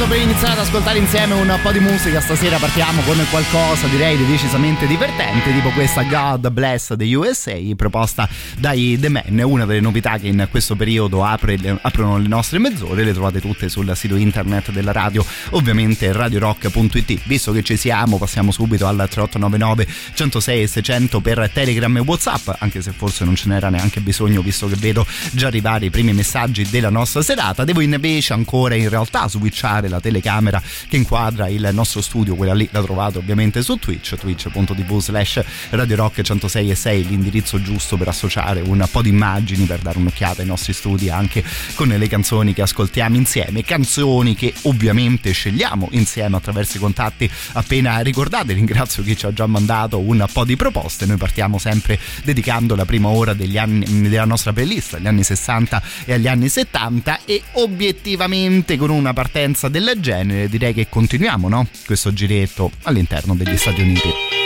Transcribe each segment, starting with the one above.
Modo per iniziare ad ascoltare insieme un po' di musica. Stasera partiamo con qualcosa direi di decisamente divertente, tipo questa God Bless the USA proposta dai The Men, una delle novità che in questo periodo apre, aprono le nostre mezz'ore, le trovate tutte sul sito internet della radio, ovviamente radiorock.it. Visto che ci siamo, passiamo subito al 3899 106 600 per Telegram e WhatsApp, anche se forse non ce n'era neanche bisogno visto che vedo già arrivare i primi messaggi della nostra serata. Devo invece ancora in realtà switchare la telecamera che inquadra il nostro studio, quella lì la trovate ovviamente su Twitch, twitch.tv slash Radio Rock 106 e 6, l'indirizzo giusto per associare un po' di immagini, per dare un'occhiata ai nostri studi anche con le canzoni che ascoltiamo insieme, canzoni che ovviamente scegliamo insieme attraverso i contatti appena ricordate, ringrazio chi ci ha già mandato un po' di proposte, noi partiamo sempre dedicando la prima ora anni, della nostra playlist, agli anni 60 e agli anni 70 e obiettivamente con una partenza del del genere direi che continuiamo no? questo giretto all'interno degli Stati Uniti.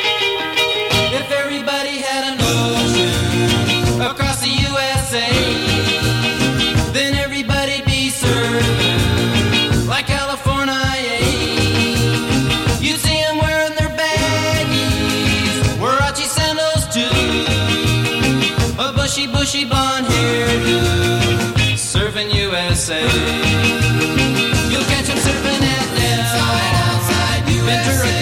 bushy, bushy blonde hairdo, serving USA. Adventure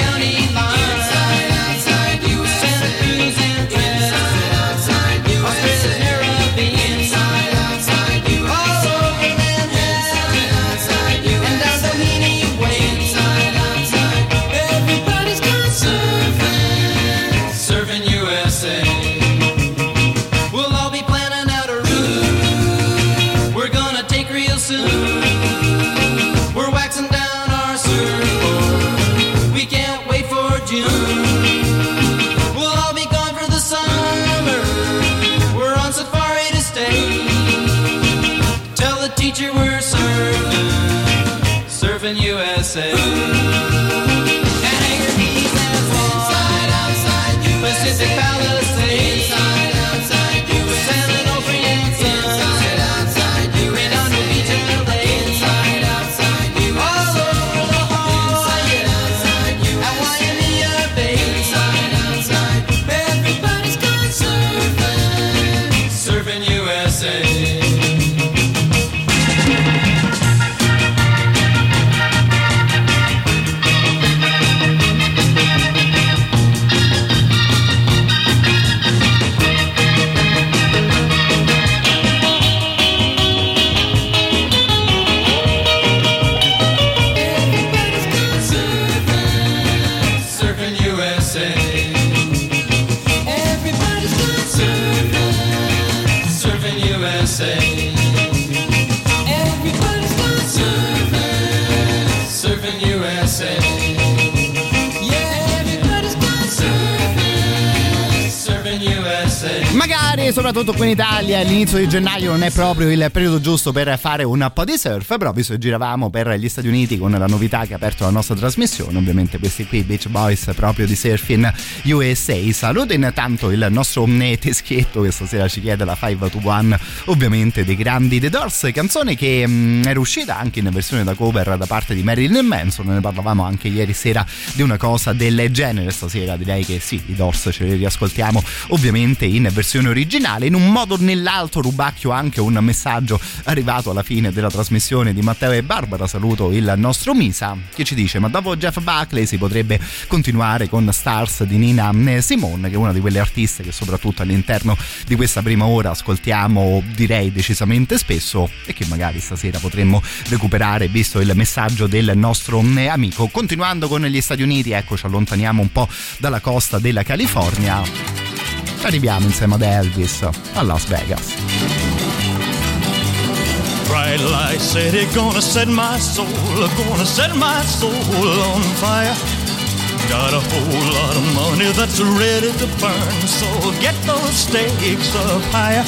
soprattutto qui in Italia l'inizio di gennaio non è proprio il periodo giusto per fare un po' di surf, però visto che giravamo per gli Stati Uniti con la novità che ha aperto la nostra trasmissione, ovviamente questi qui Beach Boys proprio di Surfing USA. Saluto intanto il nostro teschietto che stasera ci chiede la 5 to 1, ovviamente dei grandi The Doors, canzone che mh, mm, era uscita anche in versione da cover da parte di Marilyn Manson, ne parlavamo anche ieri sera di una cosa del genere, stasera direi che sì, i Doors ce li riascoltiamo ovviamente in versione originale finale in un modo o nell'altro rubacchio anche un messaggio arrivato alla fine della trasmissione di Matteo e Barbara. Saluto il nostro Misa che ci dice ma dopo Jeff Buckley si potrebbe continuare con Stars di Nina Simone che è una di quelle artiste che soprattutto all'interno di questa prima ora ascoltiamo direi decisamente spesso e che magari stasera potremmo recuperare visto il messaggio del nostro amico. Continuando con gli Stati Uniti ecco ci allontaniamo un po' dalla costa della California arriviamo insieme ad Elvis a Las Vegas. Bright light city gonna set my soul, gonna set my soul on fire. Got a whole lot of money that's ready to burn, so get those stakes up higher.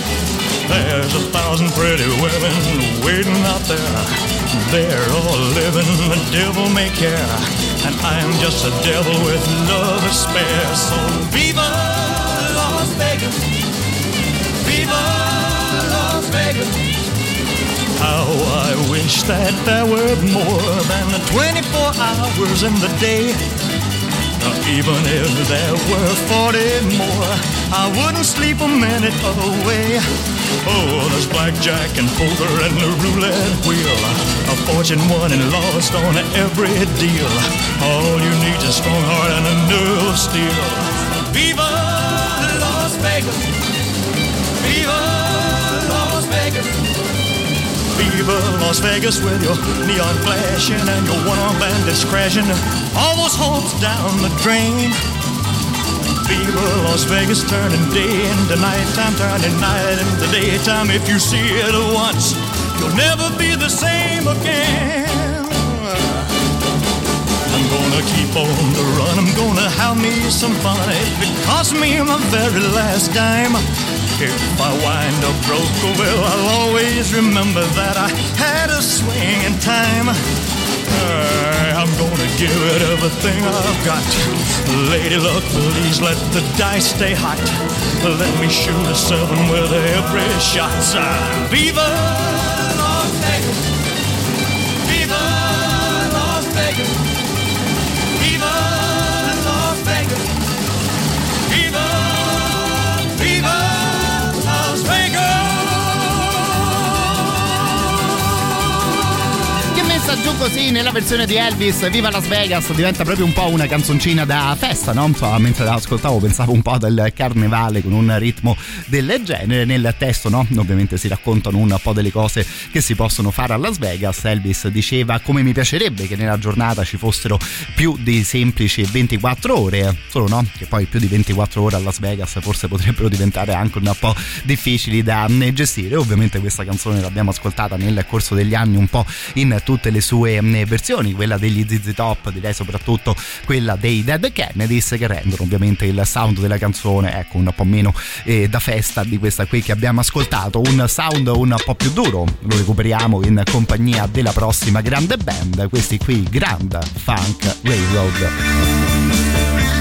There's a thousand pretty women waiting out there. They're all living the devil may care. And I'm just a devil with love to spare. So viva Las Vegas. Viva Las Vegas. How I wish that there were more than the 24 hours in the day. Now, even if there were 40 more, I wouldn't sleep a minute away. Oh, there's blackjack and poker and the roulette wheel. A fortune won and lost on every deal. All you need is a strong heart and a nerve of steel. Viva Vegas! Viva Las Vegas! Viva Las Vegas with your neon flashing and your one-armed bandits crashing. All those hopes down the drain. Viva Las Vegas turning day into nighttime, turning night into daytime. If you see it once, you'll never be the same again. Gonna keep on the run. I'm gonna have me some fun. It costs me my very last dime. If I wind up broke, oh, well, I'll always remember that I had a swing in time. I'm gonna give it everything I've got. Lady luck, please let the dice stay hot. Let me shoot a seven with every shot. Viva Las! Giù così nella versione di Elvis Viva Las Vegas diventa proprio un po' una canzoncina da festa, no? Insomma, mentre l'ascoltavo pensavo un po' del carnevale con un ritmo del genere. Nel testo, no? Ovviamente si raccontano un po' delle cose che si possono fare a Las Vegas. Elvis diceva come mi piacerebbe che nella giornata ci fossero più di semplici 24 ore, solo no? Che poi più di 24 ore a Las Vegas forse potrebbero diventare anche un po' difficili da gestire. Ovviamente questa canzone l'abbiamo ascoltata nel corso degli anni un po' in tutte le sue mm, versioni, quella degli ZZ Top, direi soprattutto quella dei Dead Kennedys che rendono ovviamente il sound della canzone ecco un po' meno eh, da festa di questa qui che abbiamo ascoltato, un sound un po' più duro, lo recuperiamo in compagnia della prossima grande band, questi qui Grand Funk Railroad.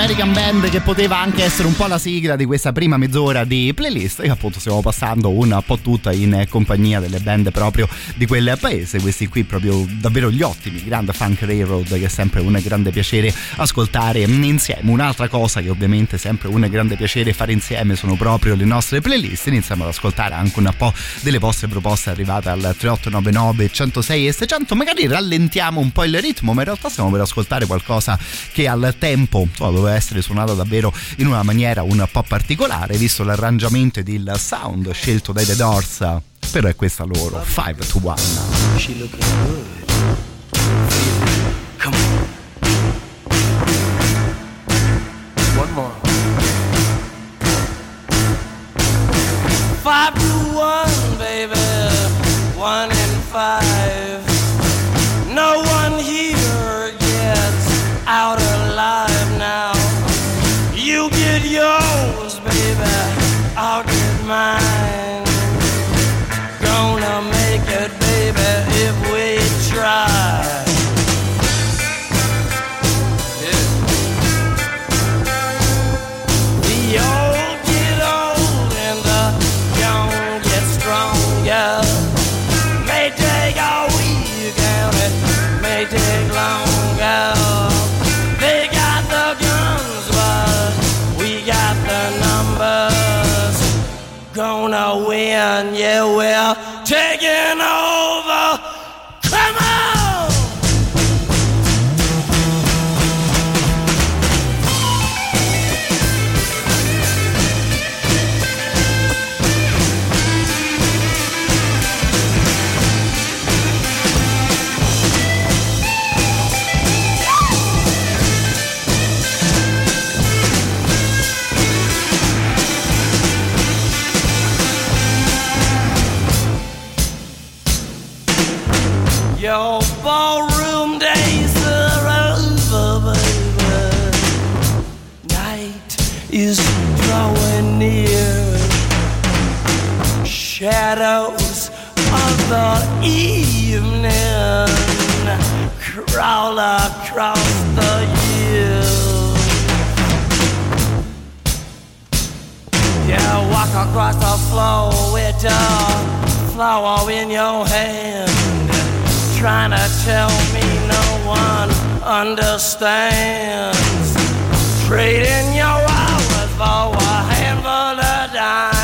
American Band che poteva anche essere un po' la sigla di questa prima mezz'ora di playlist. Che appunto stiamo passando un po' tutta in compagnia delle band proprio di quel paese, questi qui proprio davvero gli ottimi, Grand Funk Railroad che è sempre un grande piacere ascoltare insieme. Un'altra cosa che ovviamente è sempre un grande piacere fare insieme sono proprio le nostre playlist, iniziamo ad ascoltare anche un po' delle vostre proposte arrivate al 3899 106 e 600, magari rallentiamo un po' il ritmo, ma in realtà stiamo per ascoltare qualcosa che al tempo insomma, doveva essere suonato davvero in una maniera un po' particolare, visto l'arrangiamento ed il sound scelto dai The Doors, però è questa loro 5 to 1. She looking good. Come on. One more. Five to one, baby. One in five. smile. Well. Shadows of the evening crawl across the hills. Yeah, walk across the floor with a flower in your hand trying to tell me no one understands. Trading your hours for a handful of dimes.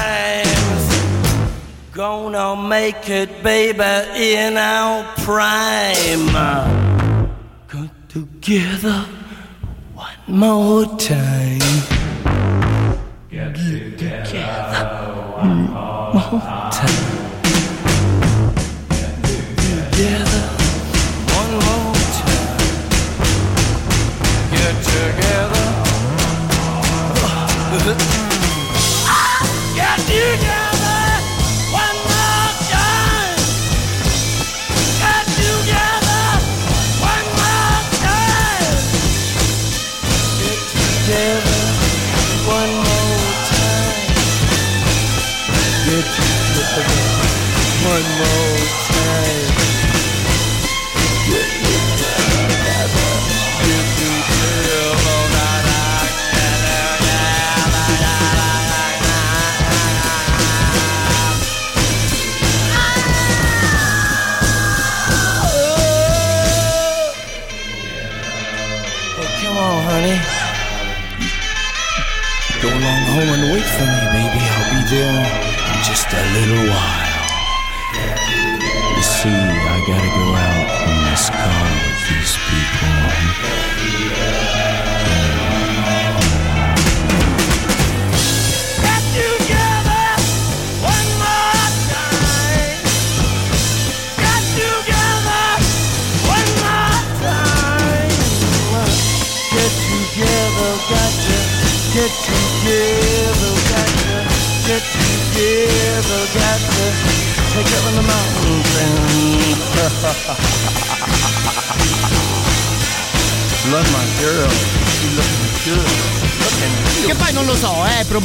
Gonna make it, baby, in our prime. Come together one more time. Get together one more time. Get together one more time. Get together.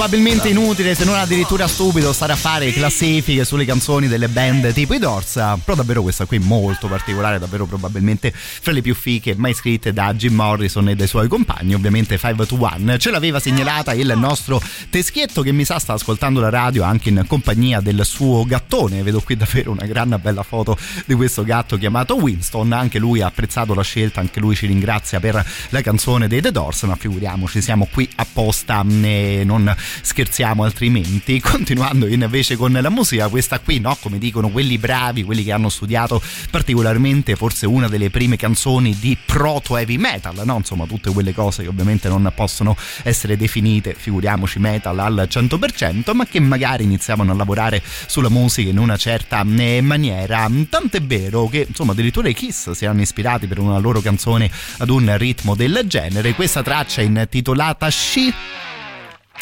Probabilmente inutile, se non addirittura stupido, stare a fare classifiche sulle canzoni delle band tipo i Doors. Però davvero questa qui è molto particolare, davvero probabilmente fra le più fiche mai scritte da Jim Morrison e dai suoi compagni, ovviamente 5 to 1. Ce l'aveva segnalata il nostro Teschietto che mi sa sta ascoltando la radio anche in compagnia del suo gattone. Vedo qui davvero una gran bella foto di questo gatto chiamato Winston. Anche lui ha apprezzato la scelta, anche lui ci ringrazia per la canzone dei The Doors, ma figuriamoci, siamo qui apposta e non scherziamo altrimenti. Continuando invece con la musica, questa qui, no? Come dicono quelli bravi, quelli che hanno studiato particolarmente forse una delle prime canzoni di proto heavy metal, no? Insomma, tutte quelle cose che ovviamente non possono essere definite, figuriamoci metal al 100%, ma che magari iniziavano a lavorare sulla musica in una certa eh, maniera. Tant'è vero che, insomma, addirittura i Kiss si erano ispirati per una loro canzone ad un ritmo del genere. Questa traccia intitolata She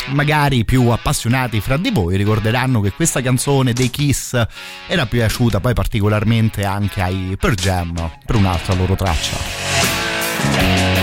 magari più appassionati fra di voi ricorderanno che questa canzone dei Kiss era piaciuta poi particolarmente anche ai Per Jam per un'altra loro traccia.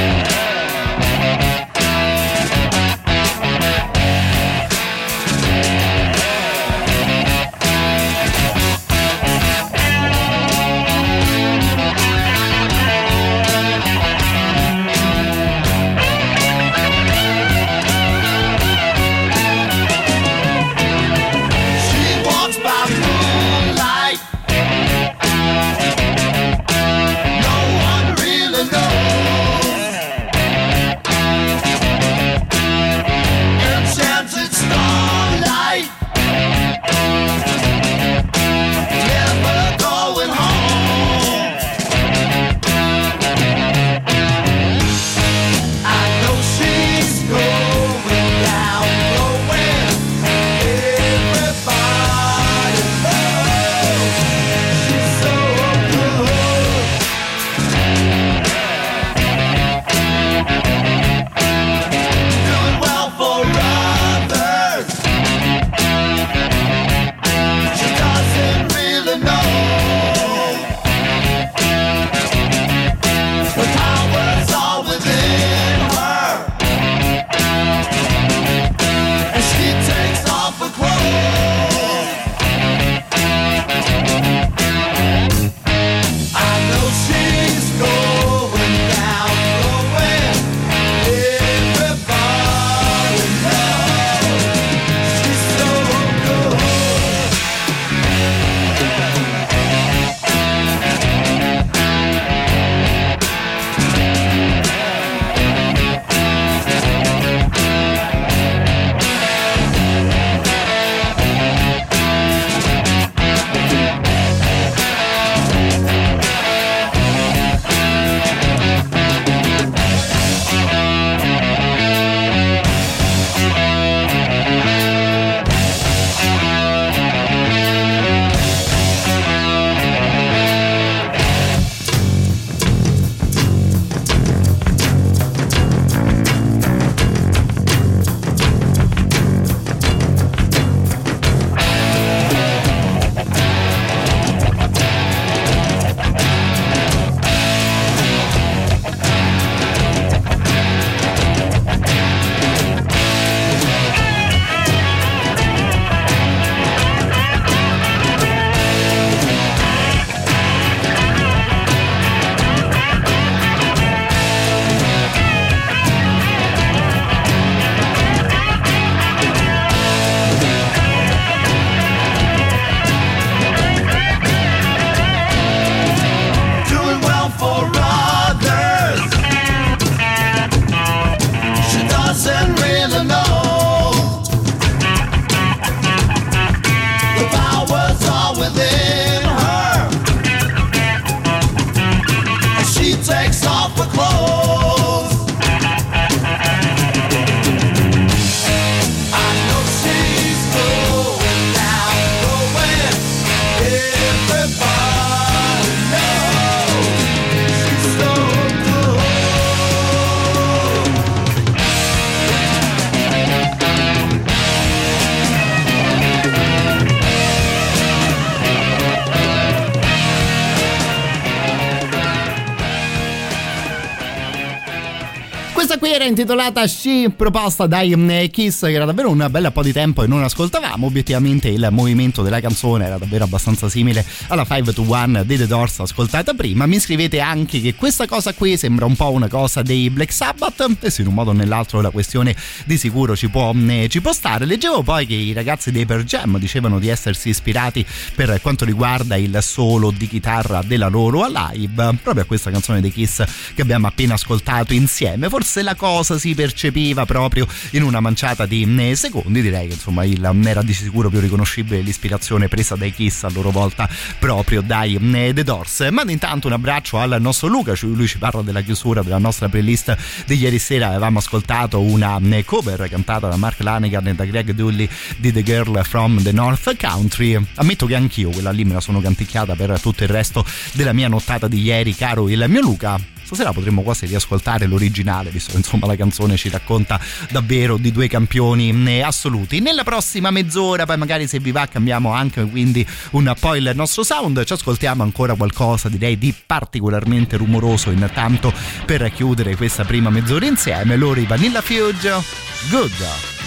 Era intitolata She, proposta dai mm, Kiss, che era davvero un bel po' di tempo e non ascoltavamo. Obiettivamente il movimento della canzone era davvero abbastanza simile alla 5 to 1 di The Doors ascoltata prima. Mi scrivete anche che questa cosa qui sembra un po' una cosa dei Black Sabbath, e se in un modo o nell'altro la questione di sicuro ci può, mm, ci può stare. Leggevo poi che i ragazzi dei Per Jam dicevano di essersi ispirati per quanto riguarda il solo di chitarra della loro live, proprio a questa canzone dei Kiss che abbiamo appena ascoltato insieme. Forse la cosa si percepiva proprio in una manciata di eh, secondi, direi che insomma il, era di sicuro più riconoscibile l'ispirazione presa dai Kiss a loro volta proprio dai eh, The Doors. Mando intanto un abbraccio al nostro Luca, lui ci parla della chiusura della nostra playlist di ieri sera, avevamo ascoltato una eh, cover cantata da Mark Lanigan e da Greg Dully di The Girl from the North Country. Ammetto che anch'io quella lì me la sono canticchiata per tutto il resto della mia nottata di ieri, caro il mio Luca stasera potremmo quasi riascoltare l'originale, visto che insomma la canzone ci racconta davvero di due campioni eh, assoluti. Nella prossima mezz'ora, poi magari se vi va cambiamo anche quindi un po' il nostro sound, ci ascoltiamo ancora qualcosa direi di particolarmente rumoroso intanto per chiudere questa prima mezz'ora insieme, loro i Vanilla Fuge, Good,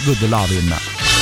Good Lovin'.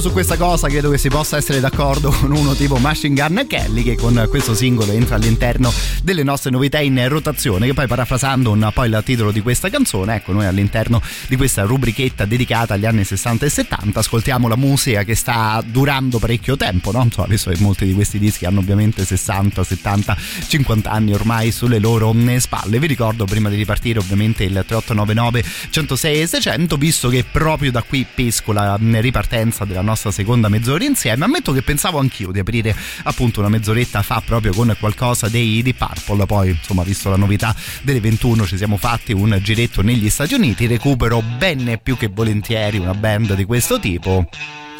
Almeno su questa cosa credo che si possa essere d'accordo con uno tipo Machine Gun Kelly che con questo singolo entra all'interno delle nostre novità in rotazione che poi parafrasando un po' il titolo di questa canzone ecco noi all'interno di questa rubrichetta dedicata agli anni 60 e 70 ascoltiamo la musica che sta durando parecchio tempo no? Visto che molti di questi dischi hanno ovviamente 60, 70, 50 anni ormai sulle loro mm, spalle vi ricordo prima di ripartire ovviamente il 3899 106 600 visto che proprio da qui pesco la mm, ripartenza partenza della nostra seconda mezz'ora insieme. Ammetto che pensavo anch'io di aprire appunto una mezz'oretta fa proprio con qualcosa dei di Purple, poi insomma visto la novità delle 21 ci siamo fatti un giretto negli Stati Uniti, recupero ben più che volentieri una band di questo tipo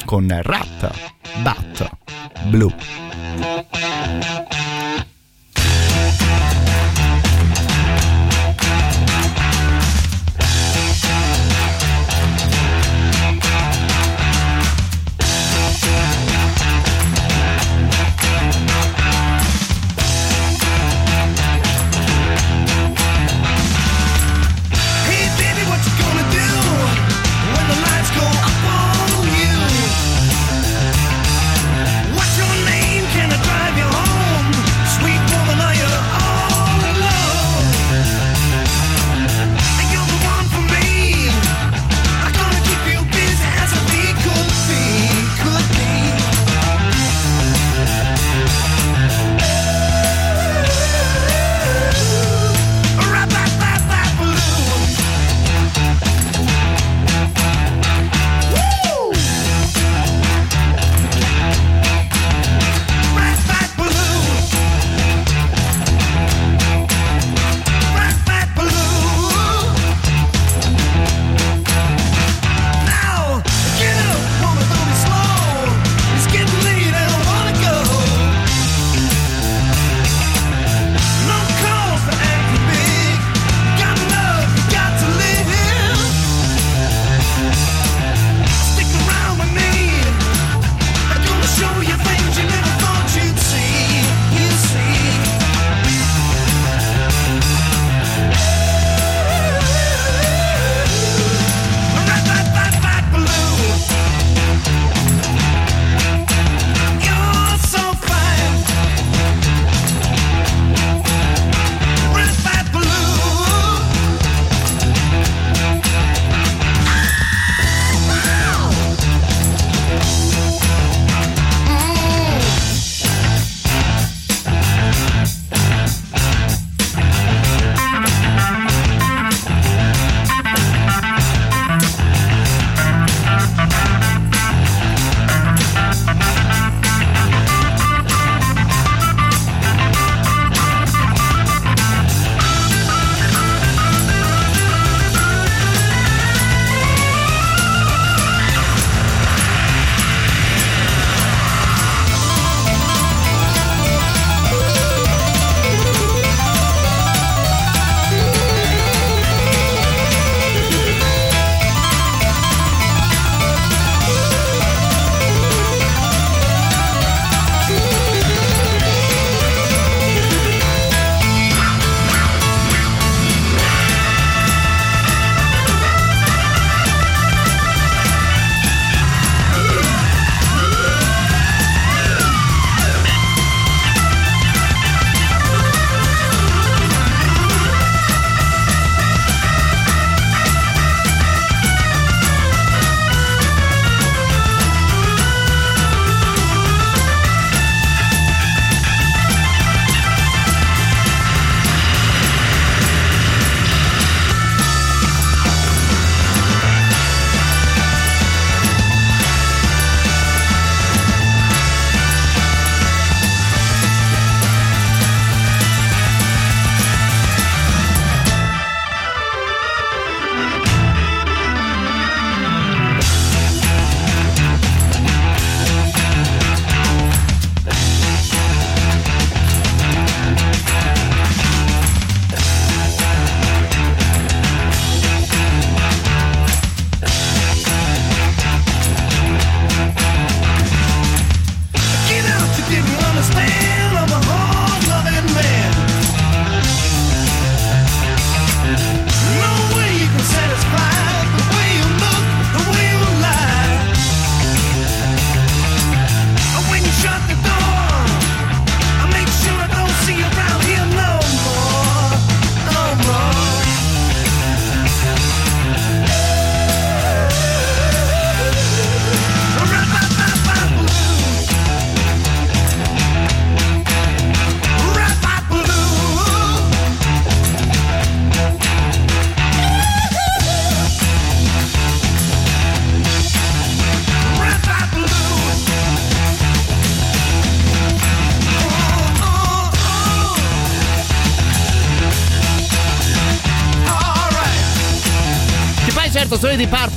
con Rat, Bat, Blue.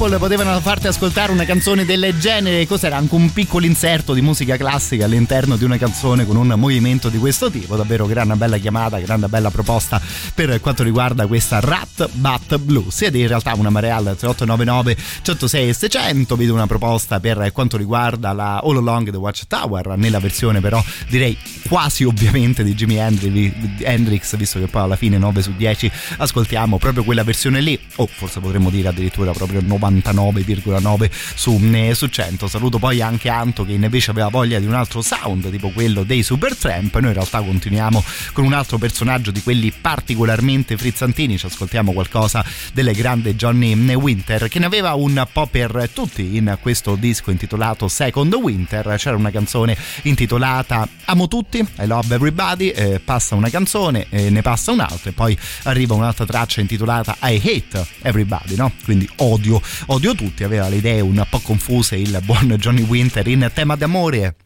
Purple potevano farti ascoltare una canzone del genere. Cos'era? Anche un piccolo inserto di musica classica all'interno di una canzone con un movimento di questo tipo. Davvero grande bella chiamata, grande bella proposta per quanto riguarda questa Rat Bat Blues. Siete in realtà una marea al 3899 106 e 600. Vedo una proposta per quanto riguarda la All Along the Watchtower, nella versione però direi quasi ovviamente di Jimi Hendrix, visto che poi alla fine 9 su 10 ascoltiamo proprio quella versione lì. O forse potremmo dire addirittura proprio 99,9 su, eh, su 100. Saluto poi anche Anto che invece aveva voglia di un altro sound, tipo quello dei Supertramp. Noi in realtà continuiamo con un altro personaggio di quelli particolarmente frizzantini. Ci ascoltiamo qualcosa del grande Johnny Winter che ne aveva un po' per tutti in questo disco intitolato Second Winter. C'era una canzone intitolata Amo tutti, I love everybody. Eh, passa una canzone, eh, ne passa un'altra e poi arriva un'altra traccia intitolata I hate everybody, no? quindi odio, odio tutti, aveva le idee un po' confuse il buon Johnny Winter in tema d'amore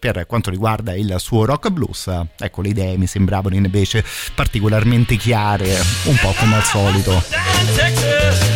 per quanto riguarda il suo rock blues, ecco le idee mi sembravano invece particolarmente chiare, un po' come al solito.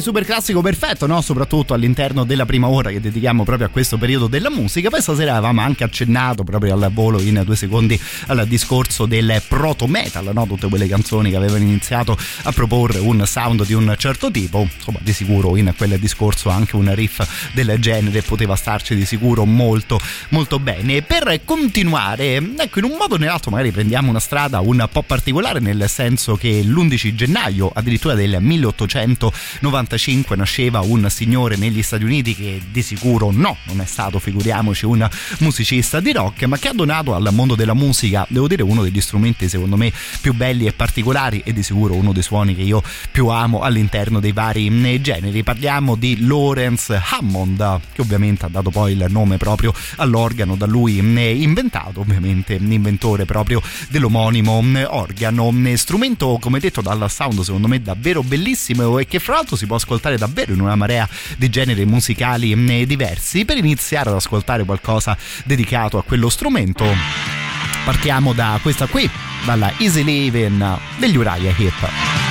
Super classico perfetto, no? soprattutto all'interno della prima ora che dedichiamo proprio a questo periodo della musica. Poi stasera avevamo anche accennato proprio al volo in due secondi al discorso del proto metal, no? tutte quelle canzoni che avevano iniziato a proporre un sound di un certo tipo. Insomma, di sicuro in quel discorso anche un riff del genere poteva starci di sicuro molto molto bene. Per continuare, ecco, in un modo o nell'altro magari prendiamo una strada un po' particolare, nel senso che l'11 gennaio addirittura del 1895 nasceva un signore negli Stati Uniti che di sicuro no, non è stato, figuriamoci, un musicista di rock, ma che ha donato al mondo della musica, devo dire, uno degli strumenti secondo me più belli e particolari e di sicuro uno dei suoni che io più amo all'interno dei vari eh, generi. Parliamo di Lawrence Hammond, che ovviamente ha dato poi il nome proprio all'organo da lui eh, inventato, ovviamente inventore proprio dell'omonimo eh, organo, strumento come detto dal sound secondo me davvero bellissimo e che fra l'altro si può ascoltare davvero in una marea di generi musicali eh, diversi. Per iniziare ad ascoltare qualcosa dedicato a quello strumento partiamo da questa qui, dalla Easy Living degli Uriah Heep.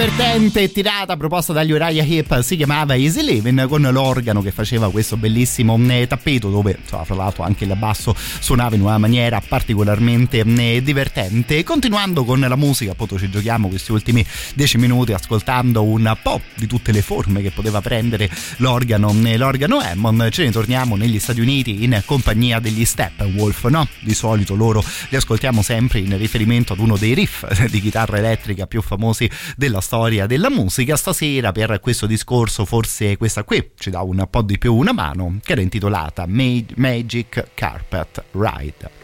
Particolarmente divertente e tirata proposta dagli Uriah Heep si chiamava Easy Living con l'organo che faceva questo bellissimo eh, tappeto dove insomma, fra l'altro anche il basso suonava in una maniera particolarmente eh, divertente continuando con la musica appunto ci giochiamo questi ultimi dieci minuti ascoltando un po' di tutte le forme che poteva prendere l'organo eh, l'organo Hammond ce ne torniamo negli Stati Uniti in compagnia degli Steppenwolf no? di solito loro li ascoltiamo sempre in riferimento ad uno dei riff di chitarra elettrica più famosi della storia della musica. Stasera per questo discorso forse questa qui ci dà un po' di più una mano che era intitolata Magic Carpet Ride.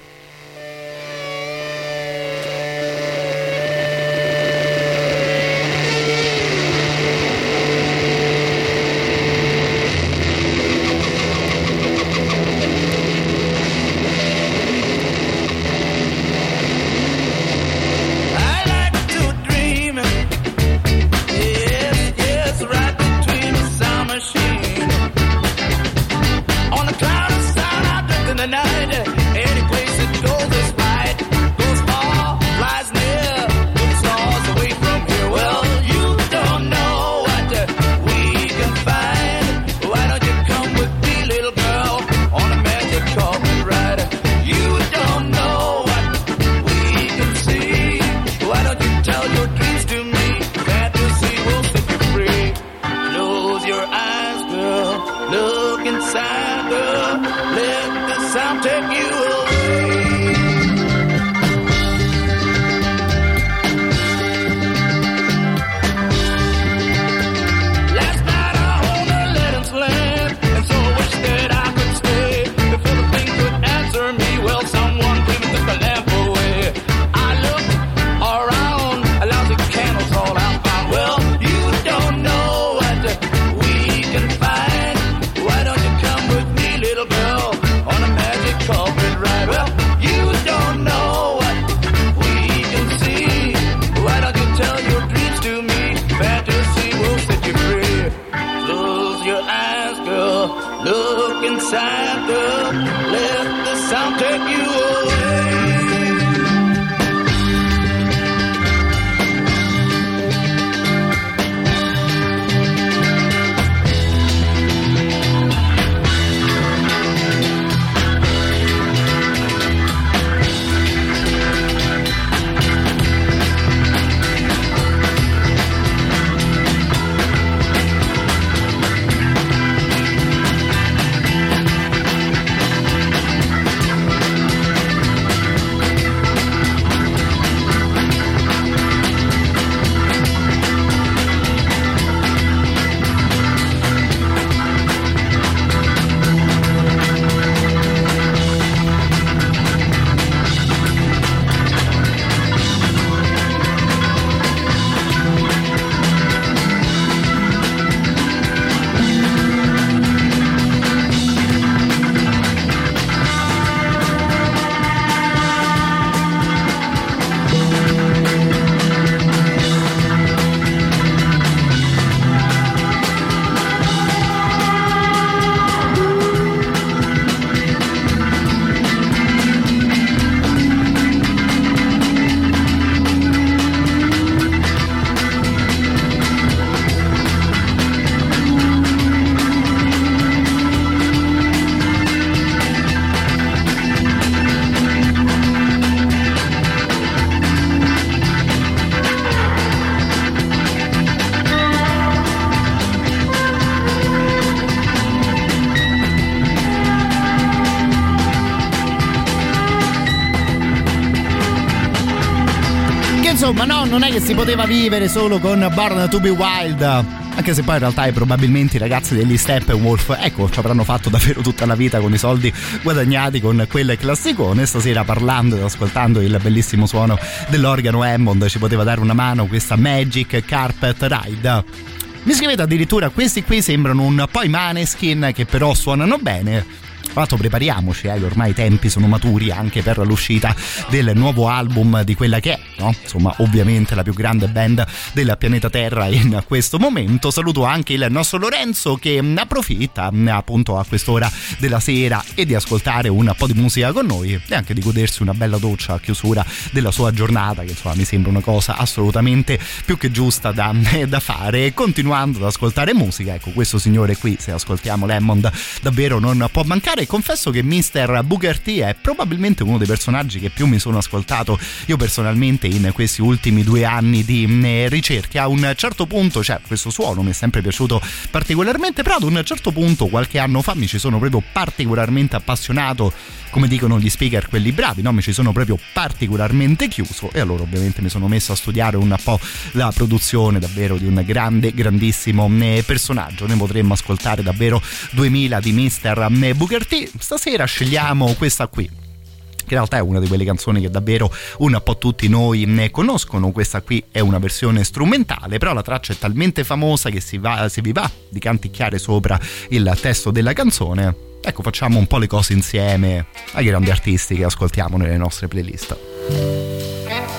Poteva vivere solo con Born to be Wild. Anche se poi in realtà probabilmente i ragazzi degli Steppenwolf, ecco, ci avranno fatto davvero tutta la vita con i soldi guadagnati con quel classicone. Stasera parlando ed ascoltando il bellissimo suono dell'organo Hammond ci poteva dare una mano questa Magic Carpet Ride. Mi scrivete addirittura questi qui sembrano un po' i maneskin che però suonano bene. Tra l'altro prepariamoci, eh, ormai i tempi sono maturi anche per l'uscita del nuovo album di quella che è, no? insomma, ovviamente la più grande band del pianeta Terra in questo momento. Saluto anche il nostro Lorenzo che approfitta appunto a quest'ora della sera e di ascoltare un po' di musica con noi e anche di godersi una bella doccia a chiusura della sua giornata, che insomma mi sembra una cosa assolutamente più che giusta da, da fare. Continuando ad ascoltare musica, ecco, questo signore qui, se ascoltiamo Lemond, davvero non può mancare confesso che Mr. Booker T è probabilmente uno dei personaggi che più mi sono ascoltato io personalmente in questi ultimi due anni di eh, ricerche. A un certo punto, cioè questo suono mi è sempre piaciuto particolarmente, però ad un certo punto, qualche anno fa, mi ci sono proprio particolarmente appassionato come dicono gli speaker quelli bravi, no? mi ci sono proprio particolarmente chiuso e allora ovviamente mi sono messo a studiare un po' la produzione davvero di un grande, grandissimo eh, personaggio. Ne potremmo ascoltare davvero 2000 di Mr. eh, Booker T. Stasera scegliamo questa qui che in realtà è una di quelle canzoni che davvero un po' tutti noi ne conoscono. Questa qui è una versione strumentale, però la traccia è talmente famosa che si, va, si vi va di canticchiare sopra il testo della canzone. Ecco, facciamo un po' le cose insieme ai grandi artisti che ascoltiamo nelle nostre playlist.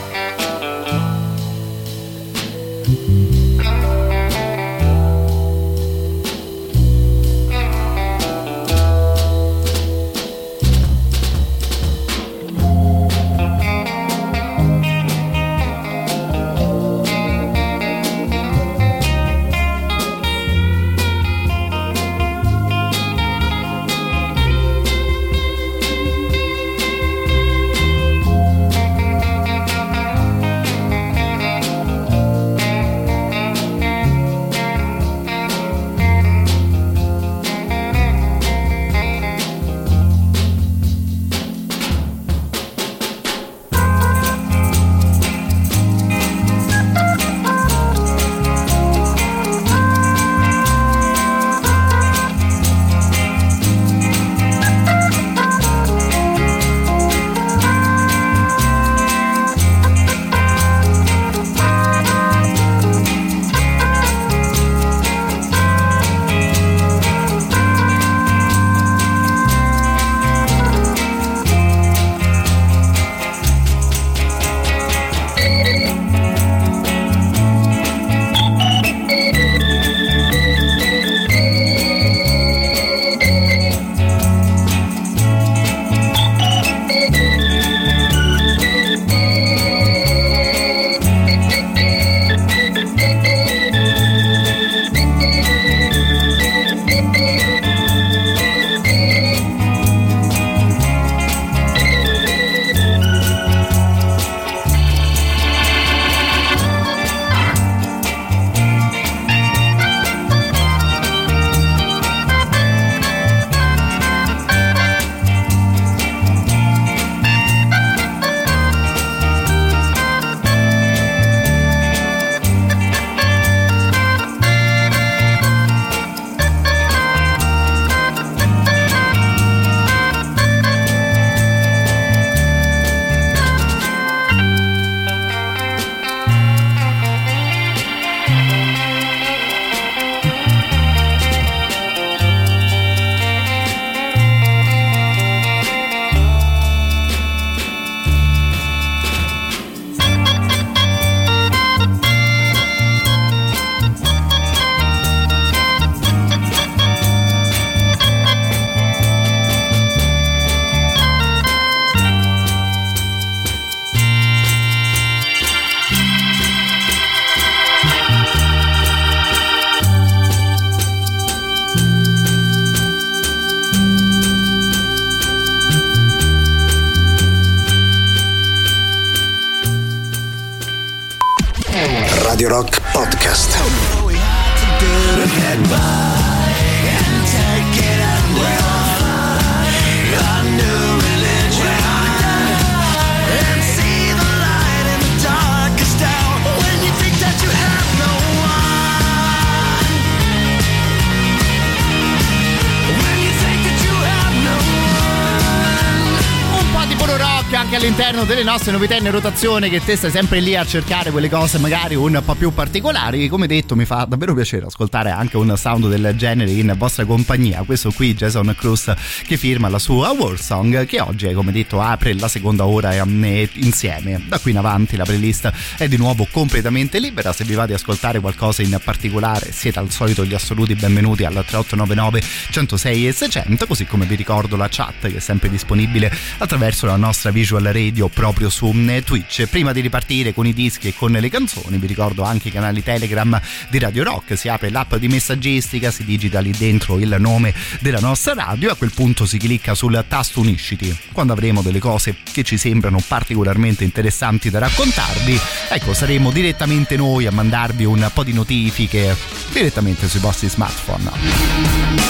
Delle nostre novità in rotazione che te stai sempre lì a cercare quelle cose magari un po' più particolari. Come detto mi fa davvero piacere ascoltare anche un sound del genere in vostra compagnia. Questo qui Jason Cruz che firma la sua War Song che oggi come detto apre la seconda ora insieme. Da qui in avanti la playlist è di nuovo completamente libera. Se vi va di ascoltare qualcosa in particolare siete al solito gli assoluti benvenuti al 3899 106 e 600 così come vi ricordo la chat che è sempre disponibile attraverso la nostra visual radio proprio su Twitch. Prima di ripartire con i dischi e con le canzoni, vi ricordo anche i canali Telegram di Radio Rock. Si apre l'app di messaggistica, si digita lì dentro il nome della nostra radio. A quel punto si clicca sul tasto Unisciti. Quando avremo delle cose che ci sembrano particolarmente interessanti da raccontarvi, ecco, saremo direttamente noi a mandarvi un po' di notifiche direttamente sui vostri smartphone.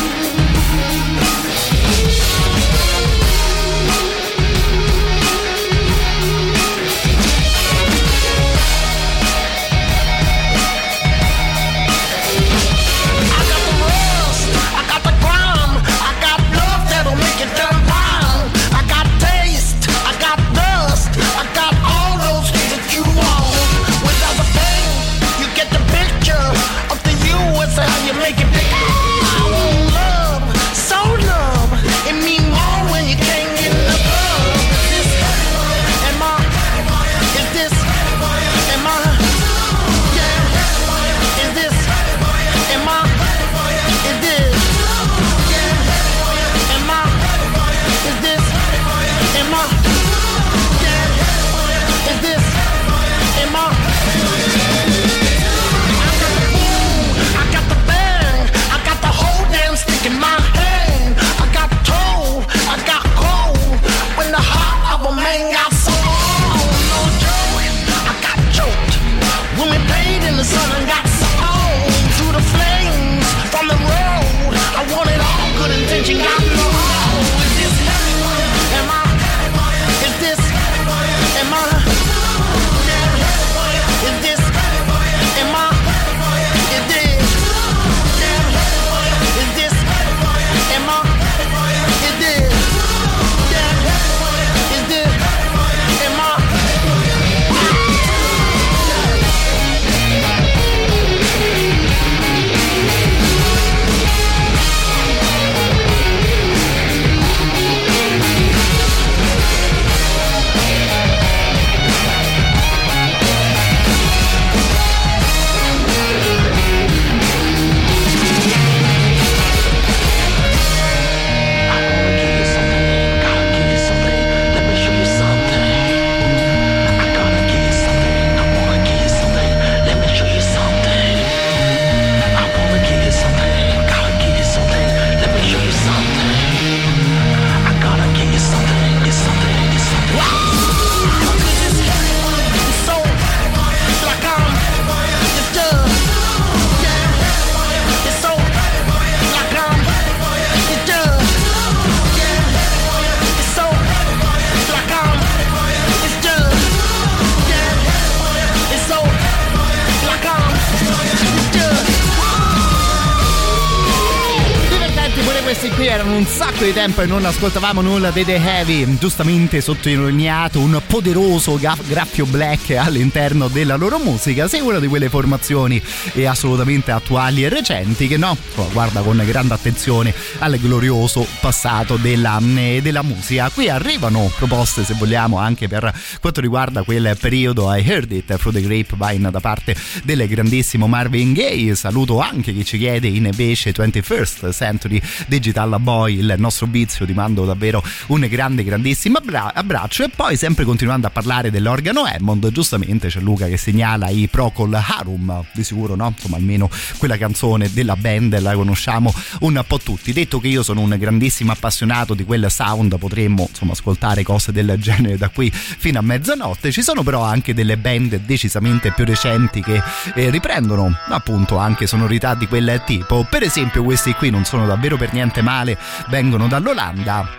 Tempo e non ascoltavamo nulla dei The Heavy, giustamente sottolineato un poderoso graffio black all'interno della loro musica, sei una di quelle formazioni e assolutamente attuali e recenti che no, guarda con grande attenzione al glorioso passato della, eh, della musica. Qui arrivano proposte se vogliamo anche per quanto riguarda quel periodo I Heard It through the Grapevine da parte del grandissimo Marvin Gaye, saluto anche chi ci chiede invece 21st Century Digital Boy, il nostro vizio, ti mando davvero un grande grandissimo abbra- abbraccio e poi sempre continuando a parlare dell'organo Hammond, giustamente c'è Luca che segnala i Procol Harum, di sicuro no? Insomma almeno quella canzone della band la conosciamo un po' tutti. Detto che io sono un grandissimo appassionato di quel sound, potremmo insomma ascoltare cose del genere da qui fino a mezzanotte. Ci sono però anche delle band decisamente più recenti che eh, riprendono appunto anche sonorità di quel tipo. Per esempio questi qui non sono davvero per niente male, vengono dall'Olanda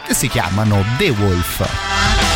e si chiamano The Wolf.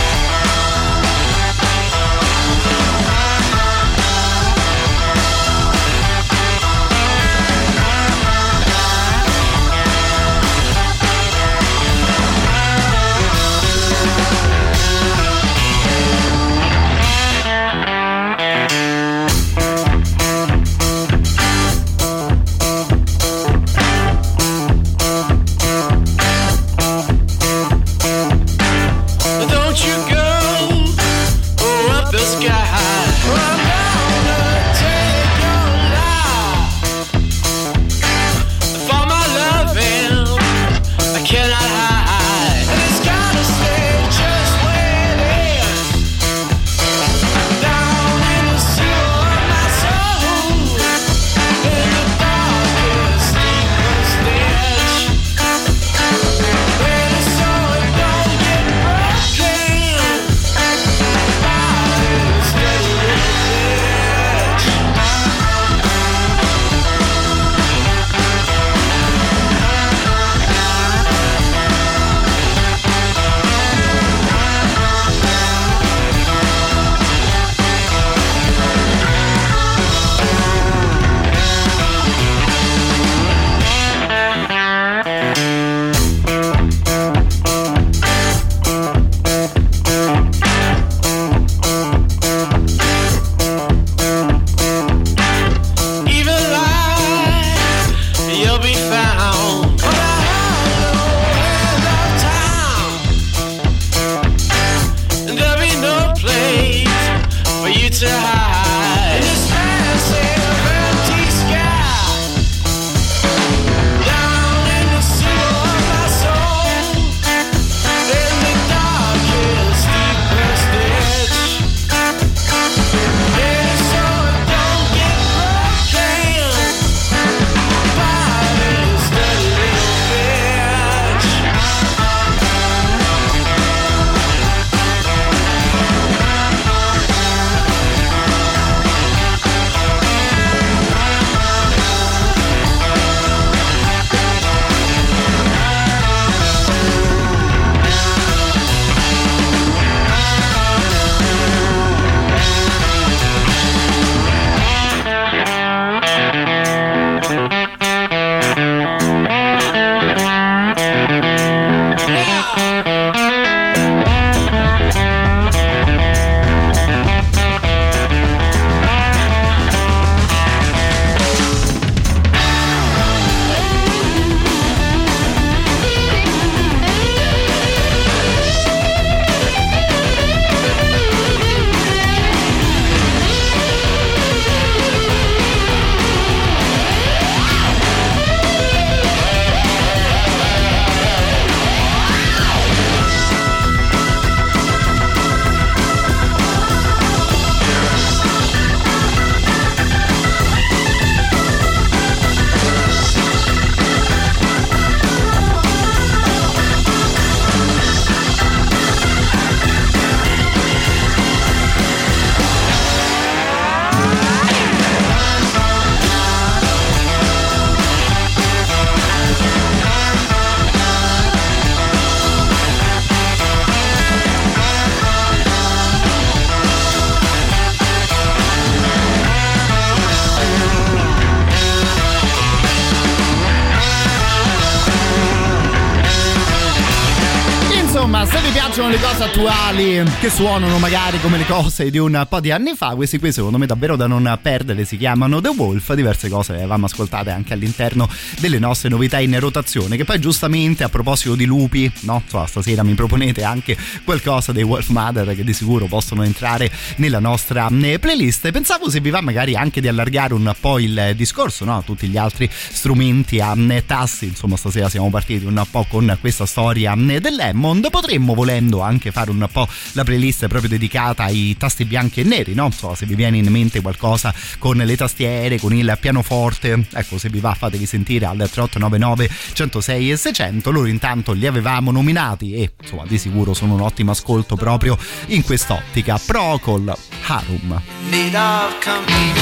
Attuali che suonano magari come le cose di un po' di anni fa, questi qui secondo me davvero da non perdere si chiamano The Wolf, diverse cose le avevamo ascoltate anche all'interno delle nostre novità in rotazione, che poi giustamente a proposito di lupi, no? So, stasera mi proponete anche qualcosa dei Wolf Mother che di sicuro possono entrare nella nostra eh, playlist. Pensavo se vi va magari anche di allargare un po' il discorso, no? Tutti gli altri strumenti a eh, tassi, insomma stasera siamo partiti un po' con questa storia eh, dell'Hammond, potremmo volendo anche fare un po' la playlist proprio dedicata ai tasti bianchi e neri, no? So, se vi viene in mente qualcosa con le tastiere, con il pianoforte, ecco se vi va fatevi sentire al 3899 106 e 600, loro intanto li avevamo nominati e insomma di sicuro sono un ottimo ascolto proprio in quest'ottica. Procol Harum. need of company.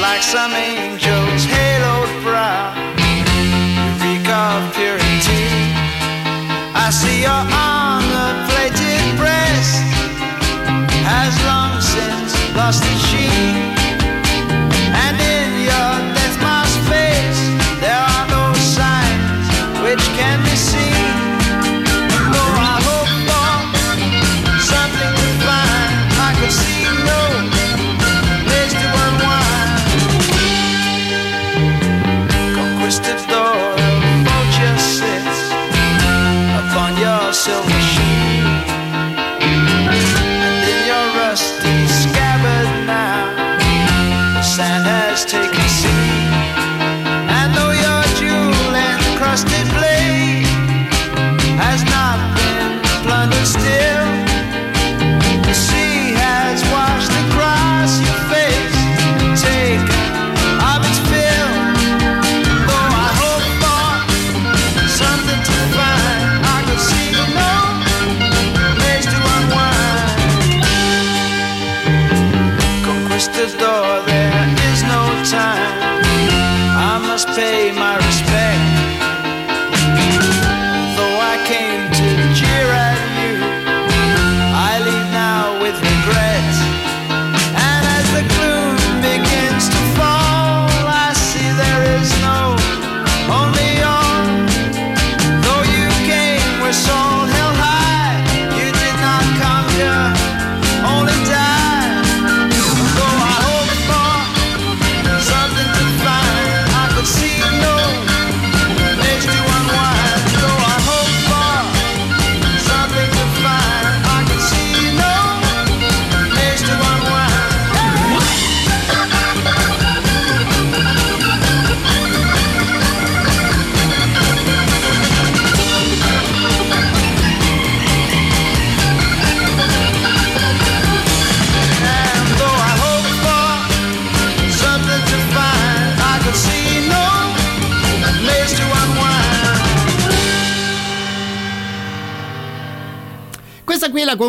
Like some angel's haloed brow, you reek of purity. I see your honor plated breast has long since lost its sheen.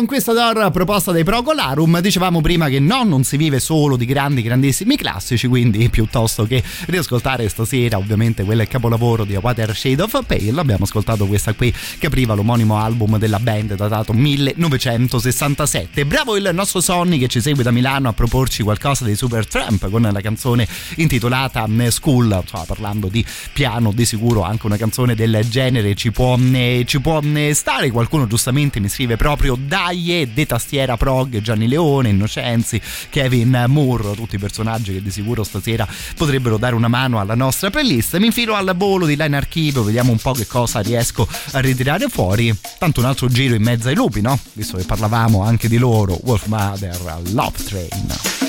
Questa Conquistador proposta dai Procolarum. Dicevamo prima che no, non si vive solo di grandi, grandissimi classici, quindi piuttosto che riascoltare stasera ovviamente quel capolavoro di A Water Shade of Pale, abbiamo ascoltato questa qui che apriva l'omonimo album della band datato 1967. Bravo il nostro Sonny che ci segue da Milano a proporci qualcosa dei Super Tramp con la canzone intitolata School, insomma, parlando di piano, di sicuro anche una canzone del genere ci può, eh, ci può eh, stare. Qualcuno giustamente mi scrive proprio Daie, De Tastiera Prog, Gianni Leone, Innocenzi, Kevin Moore, tutti personaggi che di sicuro stasera potrebbero dare una mano alla nostra playlist. Mi infilo al volo di Line Archivio, vediamo un po' che cosa riesco a ritirare fuori. Tanto un altro giro in mezzo ai lupi, no? Visto che parlavamo anche di loro, Wolf Mother, Love Train.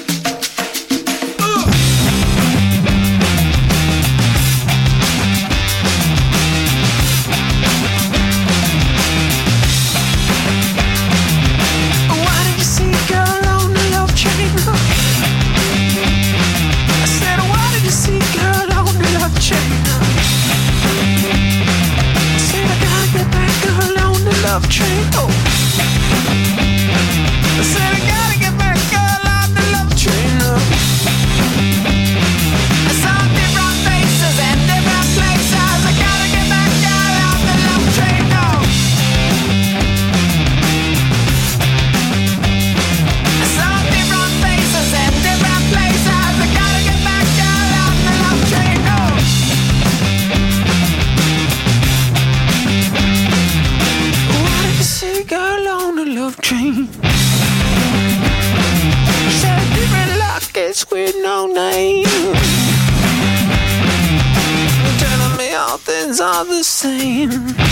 The same.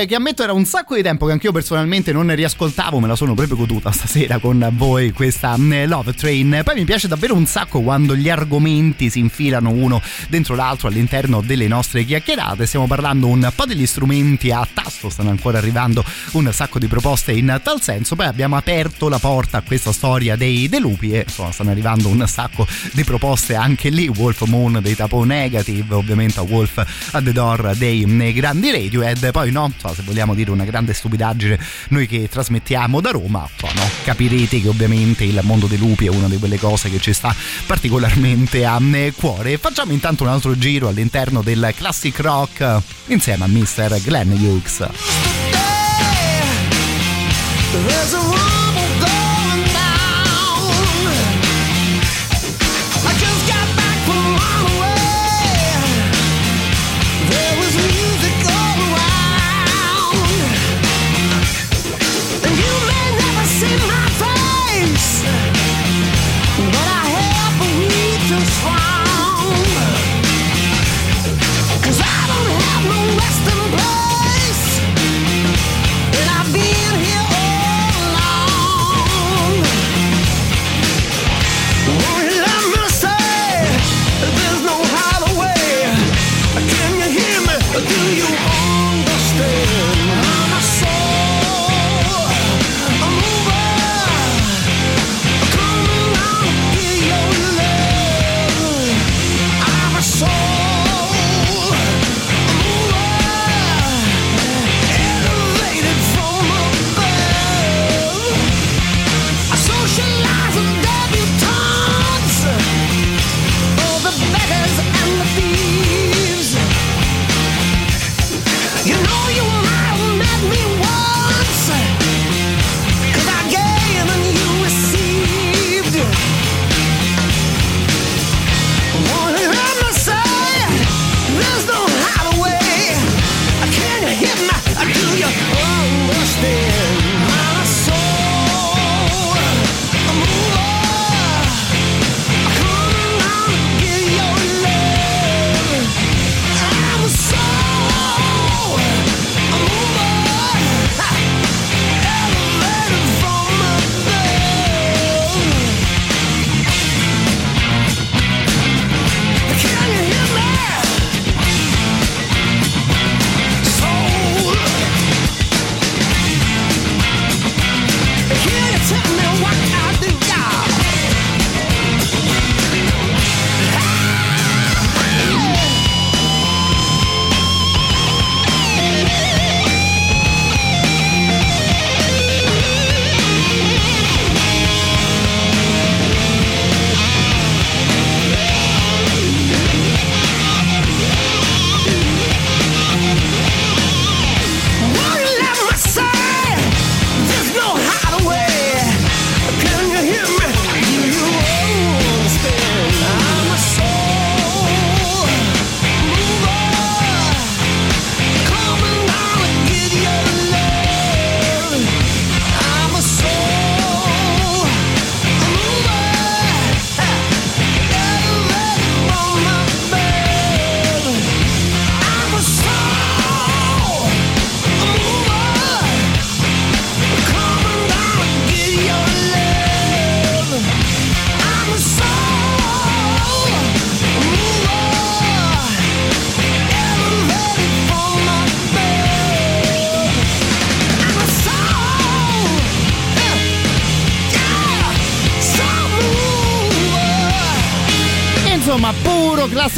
Mother che ammetto era un sacco di tempo che anch'io personalmente non riascoltavo, me la sono proprio goduta stasera con voi questa eh, Love Train. Poi mi piace davvero un sacco quando gli argomenti si infilano uno dentro l'altro all'interno delle nostre chiacchierate. Stiamo parlando un po' degli strumenti a tasto, stanno ancora arrivando un sacco di proposte in tal senso. Poi abbiamo aperto la porta a questa storia dei De Lupi e insomma stanno arrivando un sacco di proposte anche lì. Wolf Moon dei Tapo Negative, ovviamente a Wolf at the Door dei eh, grandi Radiohead. Poi no, se vogliamo dire una grande stupidaggine, noi che trasmettiamo da Roma, so, no, capirete che ovviamente il mondo dei lupi è una di quelle cose che ci sta particolarmente a eh, cuore. Facciamo intanto un altro giro all'interno del classic rock insieme a Mr. Glenn Hughes. There's a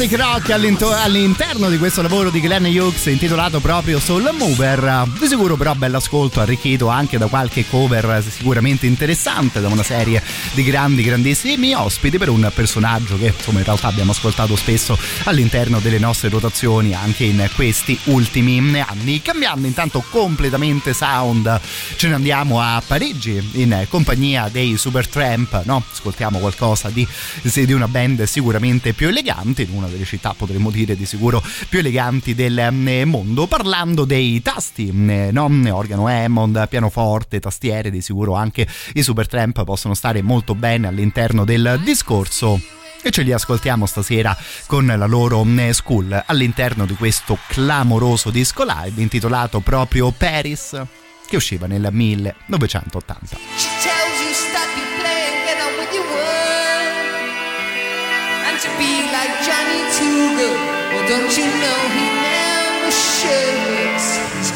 classic rock all'interno di questo lavoro di Glenn Hughes intitolato proprio Soul Mover di sicuro però bell'ascolto arricchito anche da qualche cover sicuramente interessante da una serie di grandi grandissimi ospiti per un personaggio che insomma in realtà abbiamo ascoltato spesso all'interno delle nostre rotazioni anche in questi ultimi anni cambiando intanto completamente sound ce ne andiamo a Parigi in compagnia dei Supertramp no? ascoltiamo qualcosa di, di una band sicuramente più elegante in una delle città potremmo dire di sicuro più eleganti del eh, mondo parlando dei tasti eh, no? organo Hammond pianoforte tastiere di sicuro anche i Supertramp possono stare molto bene all'interno del discorso e ce li ascoltiamo stasera con la loro eh, school all'interno di questo clamoroso disco live intitolato proprio Paris che usciva nel 1980. To be like Johnny Too Good. Well, don't you know he never shirks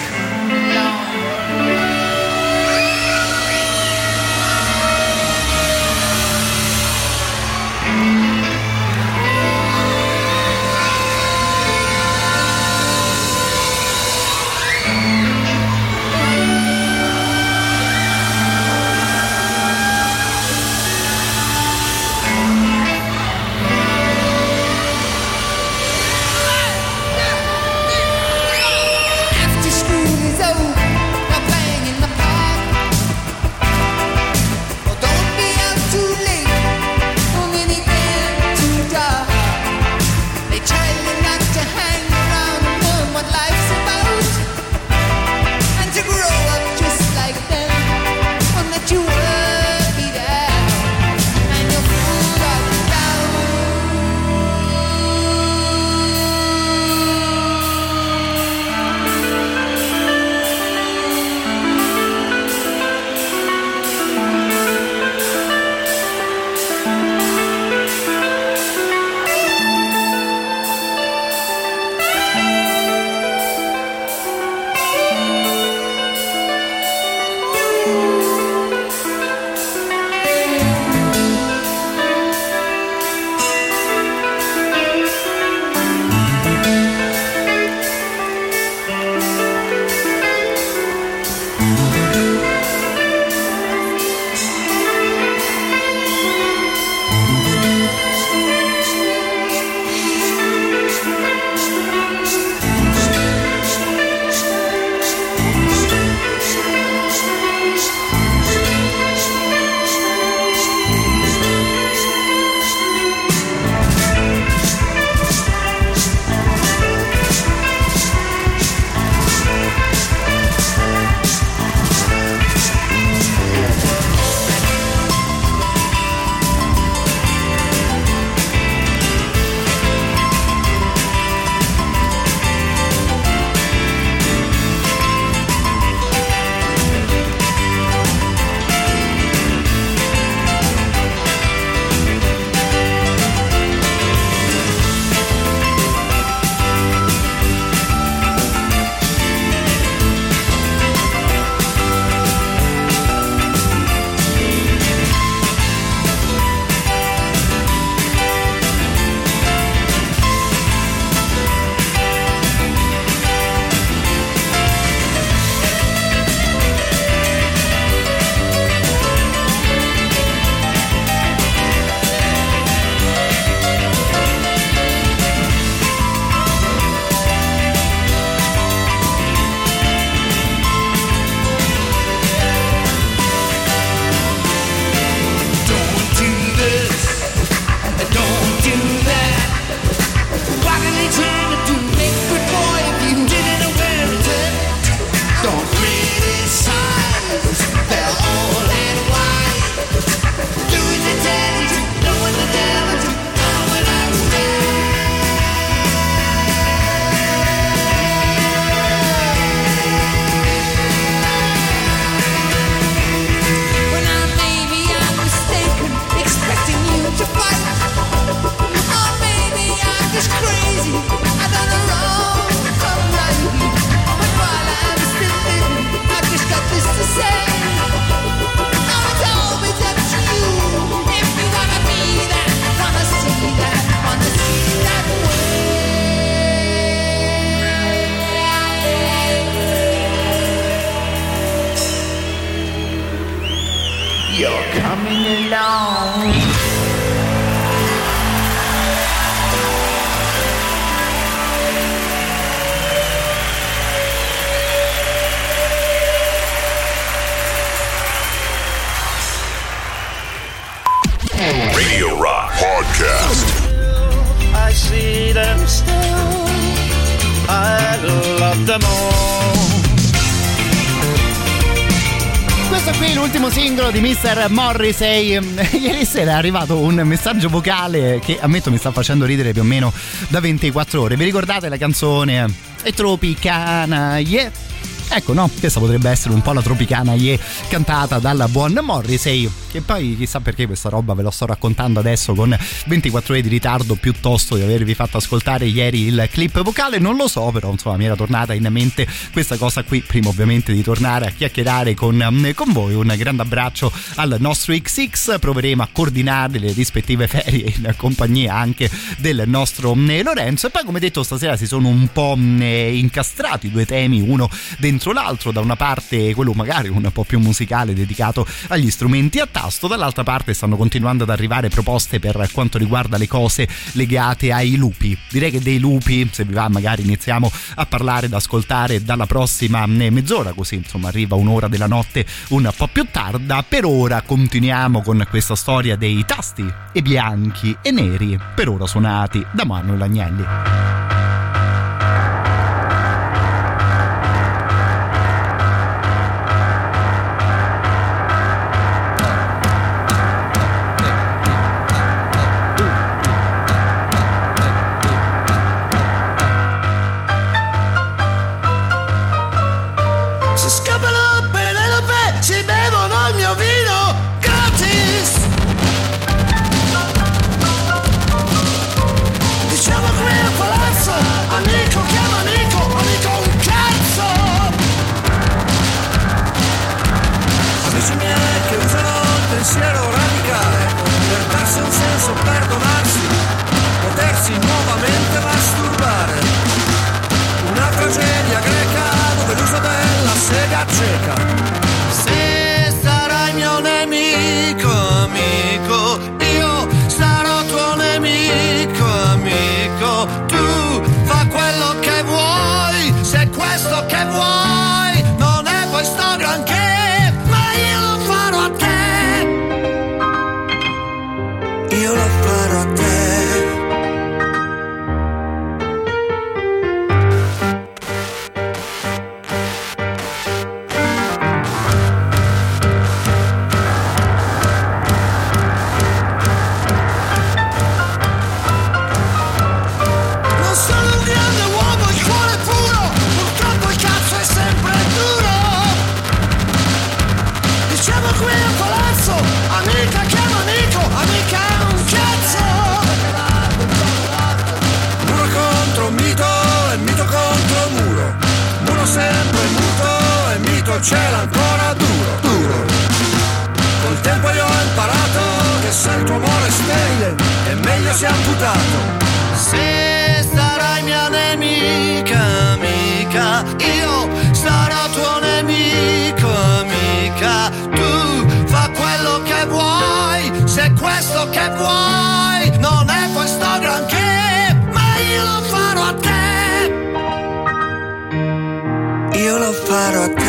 l'ultimo singolo di Mr. Morrissey. Ieri sera è arrivato un messaggio vocale che ammetto mi sta facendo ridere più o meno da 24 ore. Vi ricordate la canzone È Tropicana, yeah? Ecco, no, questa potrebbe essere un po' la Tropicana yeah, cantata dalla buon Morrissey. Che poi chissà perché questa roba ve lo sto raccontando adesso con 24 ore di ritardo piuttosto di avervi fatto ascoltare ieri il clip vocale. Non lo so, però insomma mi era tornata in mente questa cosa qui. Prima ovviamente di tornare a chiacchierare con, con voi. Un grande abbraccio al nostro XX. Proveremo a coordinare le rispettive ferie in compagnia anche del nostro Lorenzo. E poi come detto stasera si sono un po' incastrati due temi, uno dentro l'altro. Da una parte quello magari un po' più musicale dedicato agli strumenti a tasto, dall'altra parte stanno continuando ad arrivare proposte per quanto riguarda le cose legate ai lupi. Direi che dei lupi, se vi va magari iniziamo a parlare, ad ascoltare dalla prossima mezz'ora, così insomma arriva un'ora della notte un po' più tarda. Per ora continuiamo con questa storia dei tasti e bianchi e neri, per ora suonati da Manuel Agnelli. Circa. C'era ancora duro, duro. Col tempo io ho imparato che se il tuo amore è sterile è meglio sia amputato. Se sarai mia nemica, amica, io sarò tuo nemico, amica. Tu fa quello che vuoi, se questo che vuoi, non è questo granché, ma io lo farò a te. Io lo farò a te.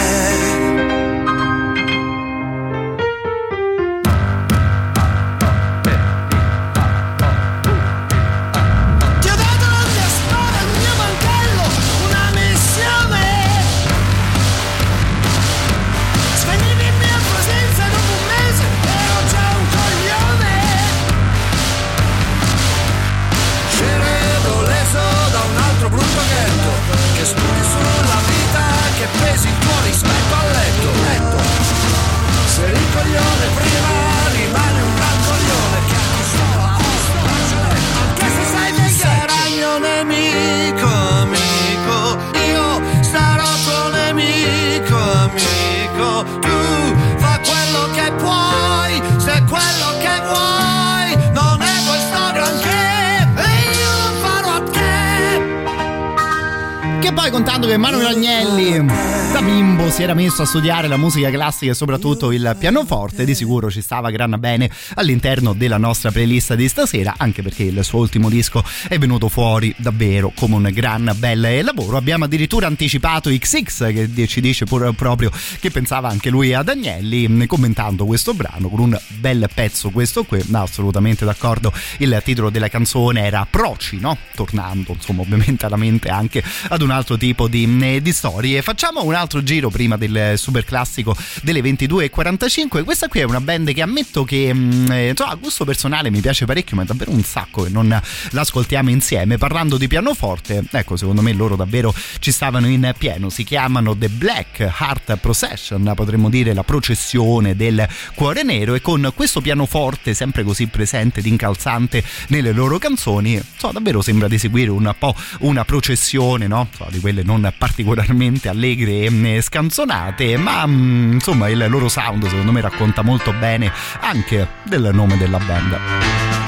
Contando che Manuel Agnelli da bimbo si era messo a studiare la musica classica e soprattutto il pianoforte, di sicuro ci stava gran bene all'interno della nostra playlist di stasera, anche perché il suo ultimo disco è venuto fuori davvero come un gran bel lavoro. Abbiamo addirittura anticipato XX che ci dice pur proprio che pensava anche lui ad Agnelli mm, commentando questo brano con un bel pezzo questo qui, no, assolutamente d'accordo. Il titolo della canzone era Proci, no? Tornando, insomma, ovviamente alla mente anche ad un altro tipo di, mm, di storie. Facciamo una altro giro prima del super classico delle 22.45. Questa qui è una band che ammetto che mm, eh, mh, a gusto personale mi piace parecchio, ma è davvero un sacco che non l'ascoltiamo insieme. Parlando di pianoforte, ecco, secondo me loro davvero ci stavano in pieno. Si chiamano The Black Heart Procession, potremmo dire la processione del cuore nero. E con questo pianoforte sempre così presente ed incalzante nelle loro canzoni, so, davvero sembra di seguire un po' una processione, no? so, di quelle non particolarmente allegre Mm, scanzonate, ma mm, insomma il loro sound secondo me racconta molto bene anche del nome della band.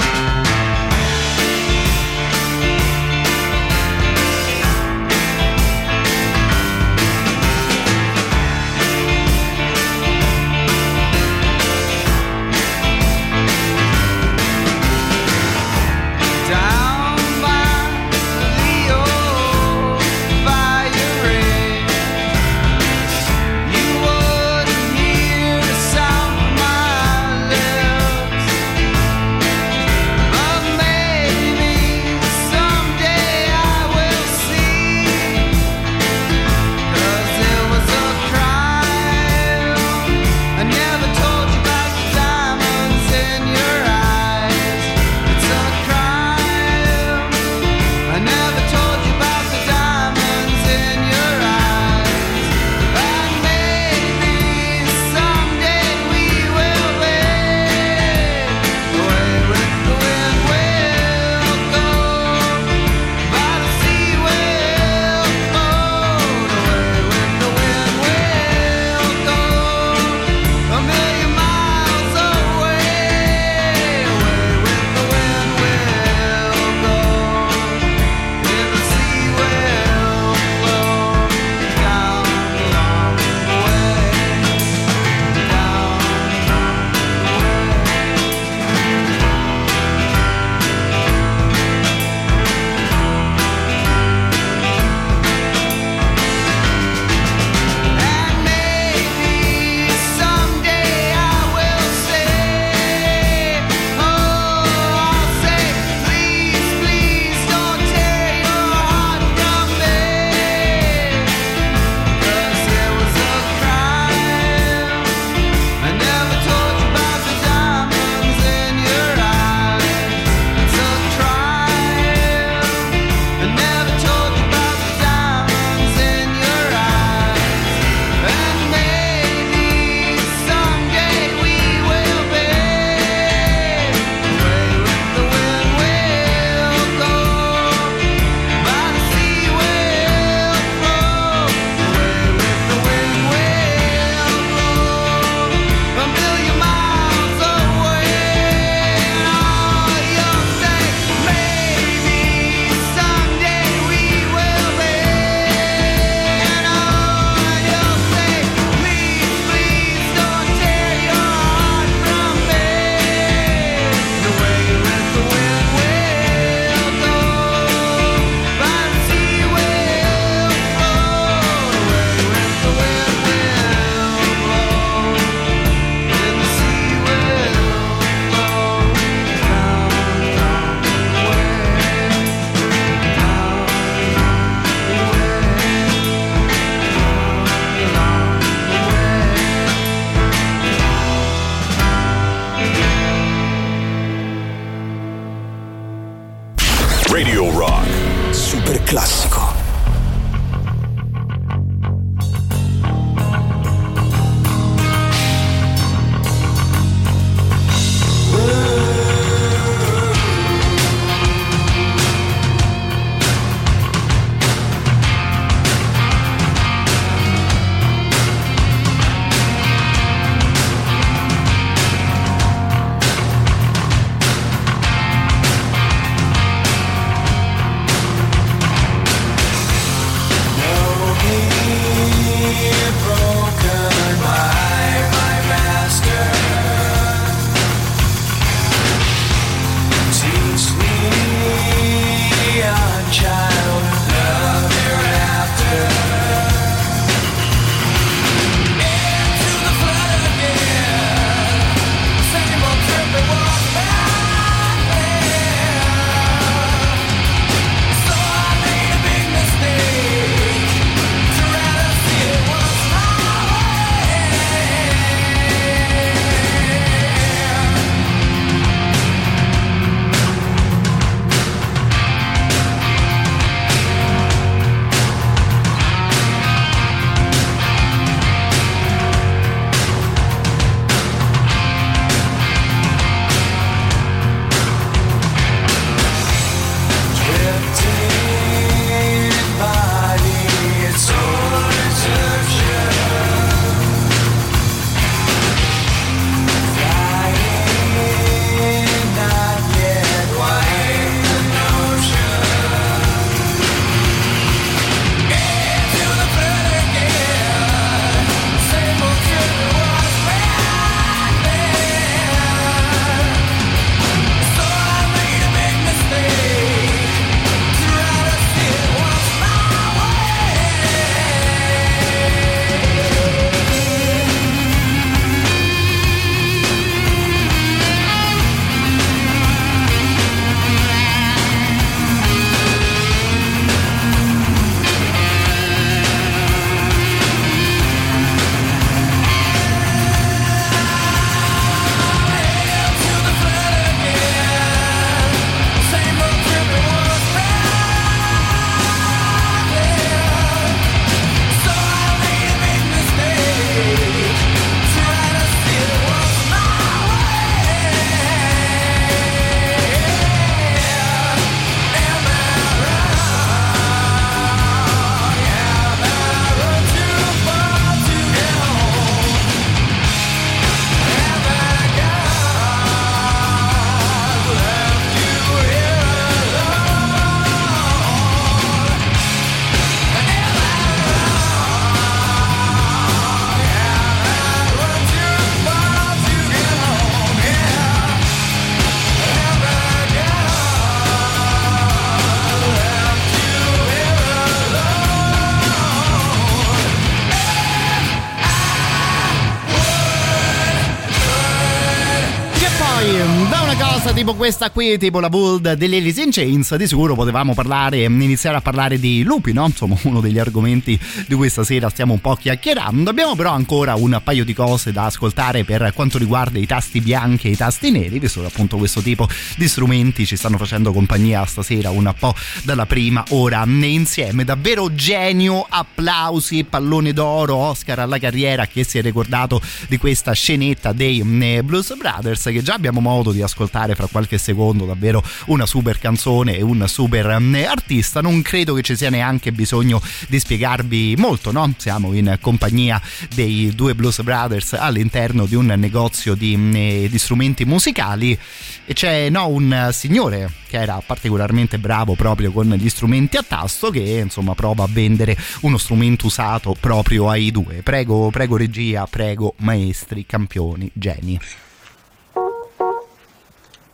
Tipo questa qui, tipo la Bold degli Alice in Chains, di sicuro potevamo parlare, iniziare a parlare di lupi, no? Insomma, uno degli argomenti di questa sera stiamo un po' chiacchierando. Abbiamo però ancora un paio di cose da ascoltare per quanto riguarda i tasti bianchi e i tasti neri, visto che appunto questo tipo di strumenti ci stanno facendo compagnia stasera un po' dalla prima ora insieme. Davvero genio, applausi, pallone d'oro, Oscar alla carriera che si è ricordato di questa scenetta dei eh, Blues Brothers che già abbiamo modo di ascoltare fra qualche secondo, davvero una super canzone e un super eh, artista. Non credo che ci sia neanche bisogno di spiegarvi molto, no? Siamo in compagnia dei due Blues Brothers all'interno di un negozio di, eh, di strumenti musicali e c'è no, un signore che era particolarmente bravo proprio con gli strumenti a tasto che insomma prova a vendere uno strumento usato proprio ai due. Prego, prego regia, prego maestri, campioni, geni.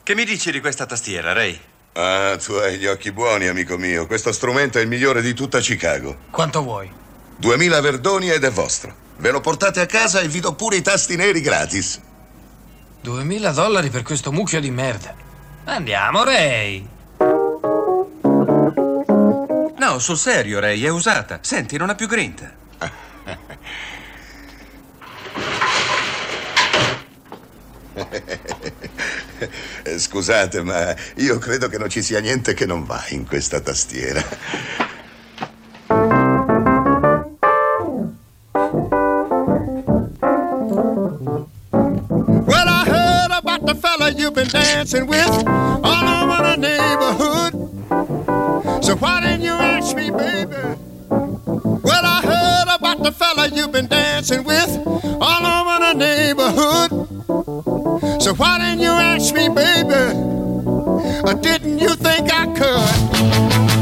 Che mi dici di questa tastiera, Ray? Ah, tu hai gli occhi buoni, amico mio. Questo strumento è il migliore di tutta Chicago. Quanto vuoi? 2000 verdoni ed è vostro. Ve lo portate a casa e vi do pure i tasti neri gratis. 2000 dollari per questo mucchio di merda. Andiamo, Ray. No, sul serio, Ray, è usata. Senti, non ha più grinta. Eh, Scusate, ma io credo che non ci sia niente che non va in questa tastiera. Well, I heard about the fella you've been dancing with all over the neighborhood. So why didn't you ask me, baby? Well, I heard about the fella you've been dancing with all over the neighborhood. So why didn't you ask me, baby? Or didn't you think I could?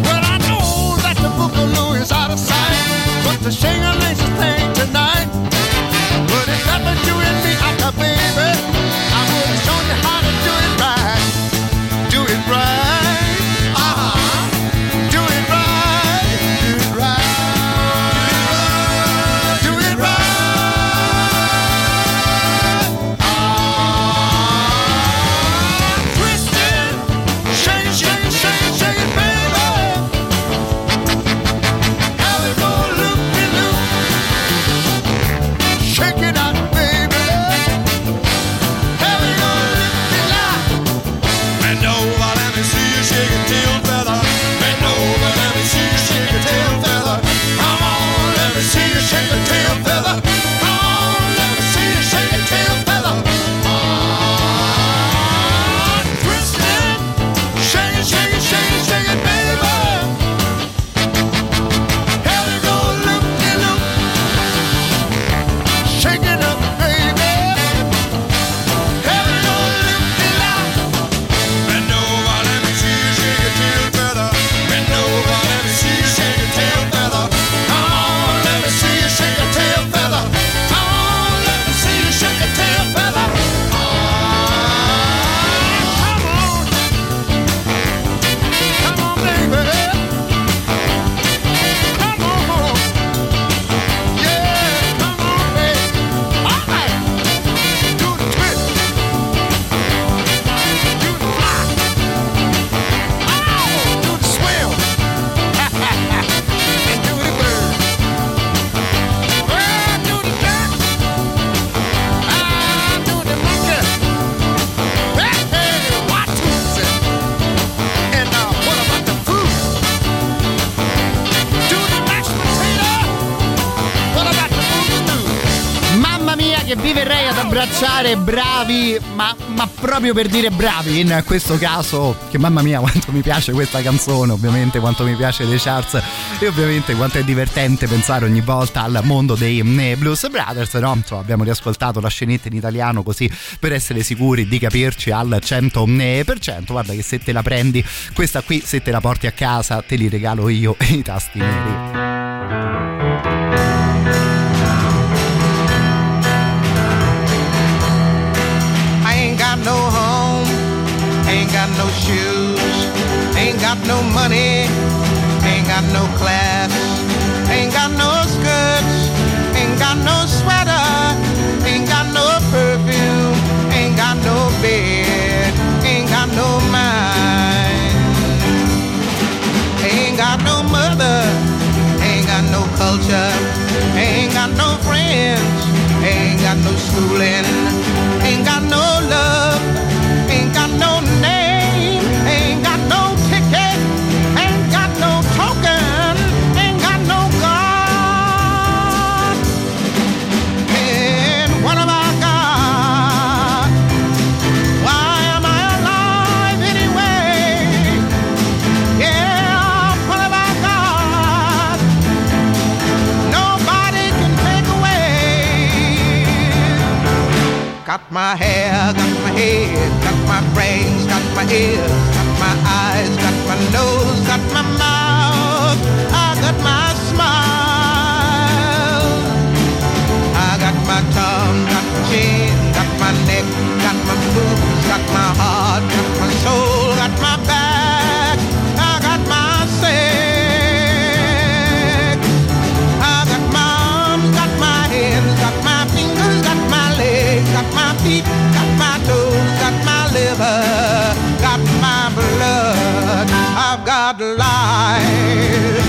Well, I know that the Boogaloo is out of sight, but the shingling thing tonight. But that was you and me, I baby, ma, ma proprio per dire bravi in questo caso, che mamma mia quanto mi piace questa canzone, ovviamente quanto mi piace dei charts e ovviamente quanto è divertente pensare ogni volta al mondo dei eh, Blues Brothers, no? Insomma, abbiamo riascoltato la scenetta in italiano così per essere sicuri di capirci al 100%, guarda che se te la prendi, questa qui se te la porti a casa te li regalo io i tasti neri. no money, ain't got no class, ain't got no skirts, ain't got no sweater, ain't got no perfume, ain't got no bed, ain't got no mind, ain't got no mother, ain't got no culture, ain't got no friends, ain't got no schooling. My hair, got my head, got my brains, got my ears, got my eyes, got my nose, got my I've got life.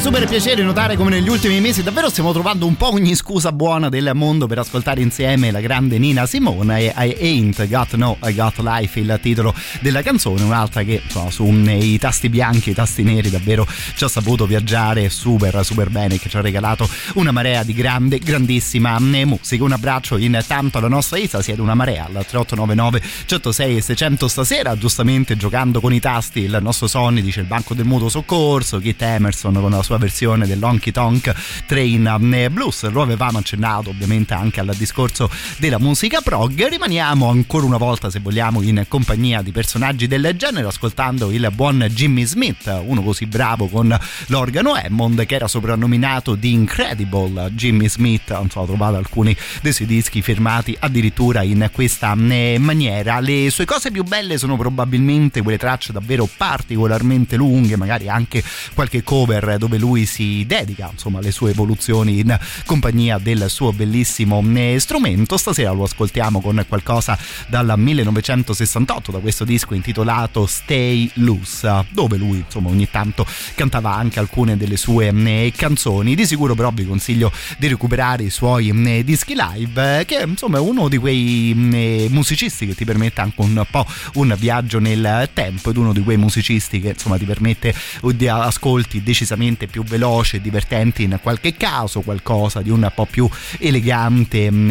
Super piacere notare come negli ultimi mesi davvero stiamo trovando un po' ogni scusa buona del mondo per ascoltare insieme la grande Nina Simone e I Ain't Got No I Got Life il titolo della canzone un'altra che insomma, mm, i tasti bianchi e i tasti neri davvero ci ha saputo viaggiare super super bene che ci ha regalato una marea di grande grandissima mm, musica. Un abbraccio intanto alla nostra Isa siete una marea al 3899 106 e 600 stasera giustamente giocando con i tasti il nostro Sonny dice il banco del mutuo soccorso Kit Emerson con la sua versione dell'Honky Tonk Train Blues. Lo avevamo accennato ovviamente anche al discorso della musica prog. Rimaniamo ancora una volta se vogliamo in compagnia di personaggi del genere ascoltando il buon Jimmy Smith uno così bravo con l'organo Hammond che era soprannominato The Incredible. Jimmy Smith non so, ho trovato alcuni dei suoi dischi firmati addirittura in questa eh, maniera. Le sue cose più belle sono probabilmente quelle tracce davvero particolarmente lunghe magari anche qualche cover dove lui si dedica insomma alle sue evoluzioni in compagnia del suo bellissimo strumento stasera lo ascoltiamo con qualcosa dal 1968 da questo disco intitolato Stay Loose dove lui insomma ogni tanto cantava anche alcune delle sue eh, canzoni. Di sicuro però vi consiglio di recuperare i suoi eh, dischi live che insomma è uno di quei eh, musicisti che ti permette anche un po' un viaggio nel tempo ed uno di quei musicisti che insomma ti permette di ascolti decisamente più veloci e divertenti in qualche caso qualcosa di un po' più elegante mm,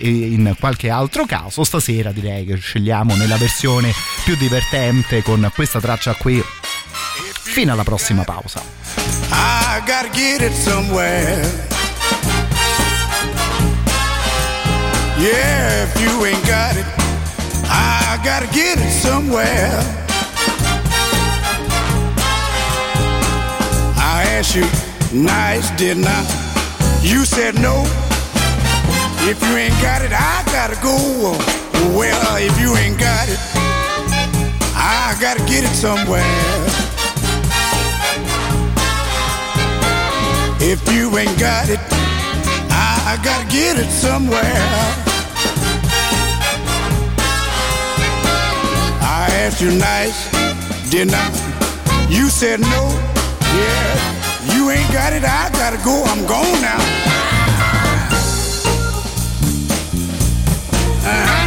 in qualche altro caso stasera direi che scegliamo nella versione più divertente con questa traccia qui fino alla prossima pausa. Yeah, if you ain't got it, I gotta get it somewhere. Asked you nice, didn't I? You said no. If you ain't got it, I gotta go. Well, uh, if you ain't got it, I gotta get it somewhere. If you ain't got it, I gotta get it somewhere. I asked you nice, didn't I? You said no. Yeah, you ain't got it, I gotta go. I'm gone now. you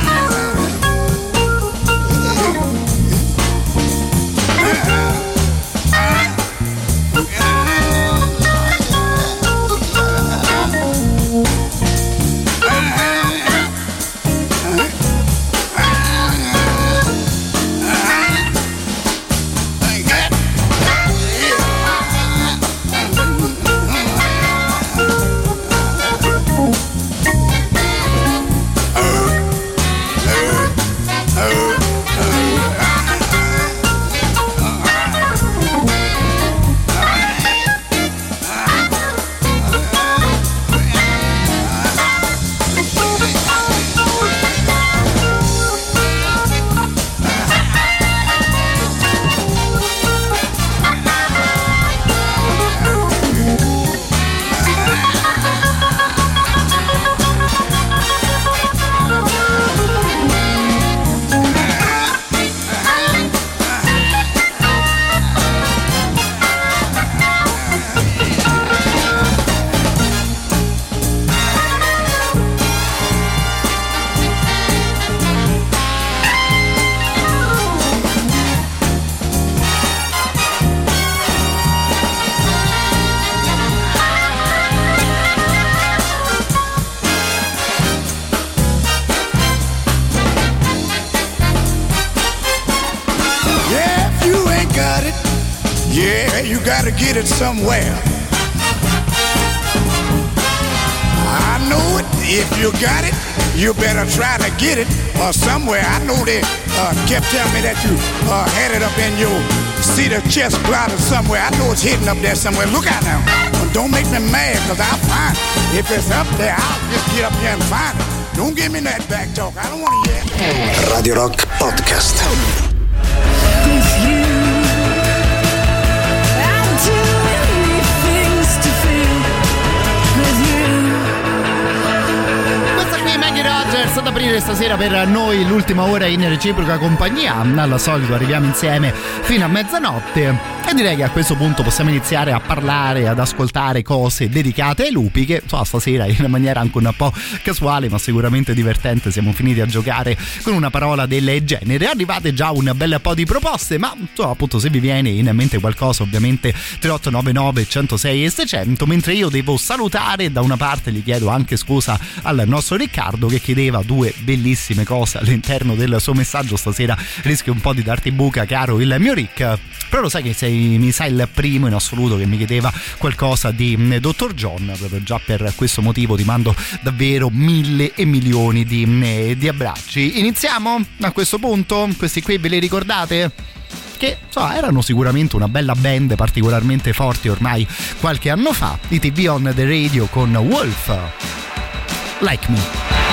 somewhere. I know it. If you got it, you better try to get it uh, somewhere. I know they uh, kept telling me that you uh, had it up in your of chest closet somewhere. I know it's hidden up there somewhere. Look out now. Don't make me mad, because I'll find it. If it's up there, I'll just get up here and find it. Don't give me that back talk. I don't want to hear it. Radio Rock Podcast. Aprire stasera per noi l'ultima ora in reciproca compagnia. Al solito arriviamo insieme fino a mezzanotte. E direi che a questo punto possiamo iniziare a parlare, ad ascoltare cose dedicate ai lupi che so, stasera in maniera anche un po' casuale ma sicuramente divertente siamo finiti a giocare con una parola del genere. Arrivate già un bel po' di proposte ma insomma, appunto se vi viene in mente qualcosa ovviamente 3899 106 e 600 mentre io devo salutare da una parte gli chiedo anche scusa al nostro Riccardo che chiedeva due bellissime cose all'interno del suo messaggio stasera rischio un po' di darti buca caro il mio Rick però lo sai che sei mi sa il primo in assoluto che mi chiedeva qualcosa di mm, Dr. John proprio già per questo motivo ti mando davvero mille e milioni di, mm, di abbracci iniziamo a questo punto questi qui ve li ricordate? che so, erano sicuramente una bella band particolarmente forti ormai qualche anno fa i TV on the radio con Wolf Like Me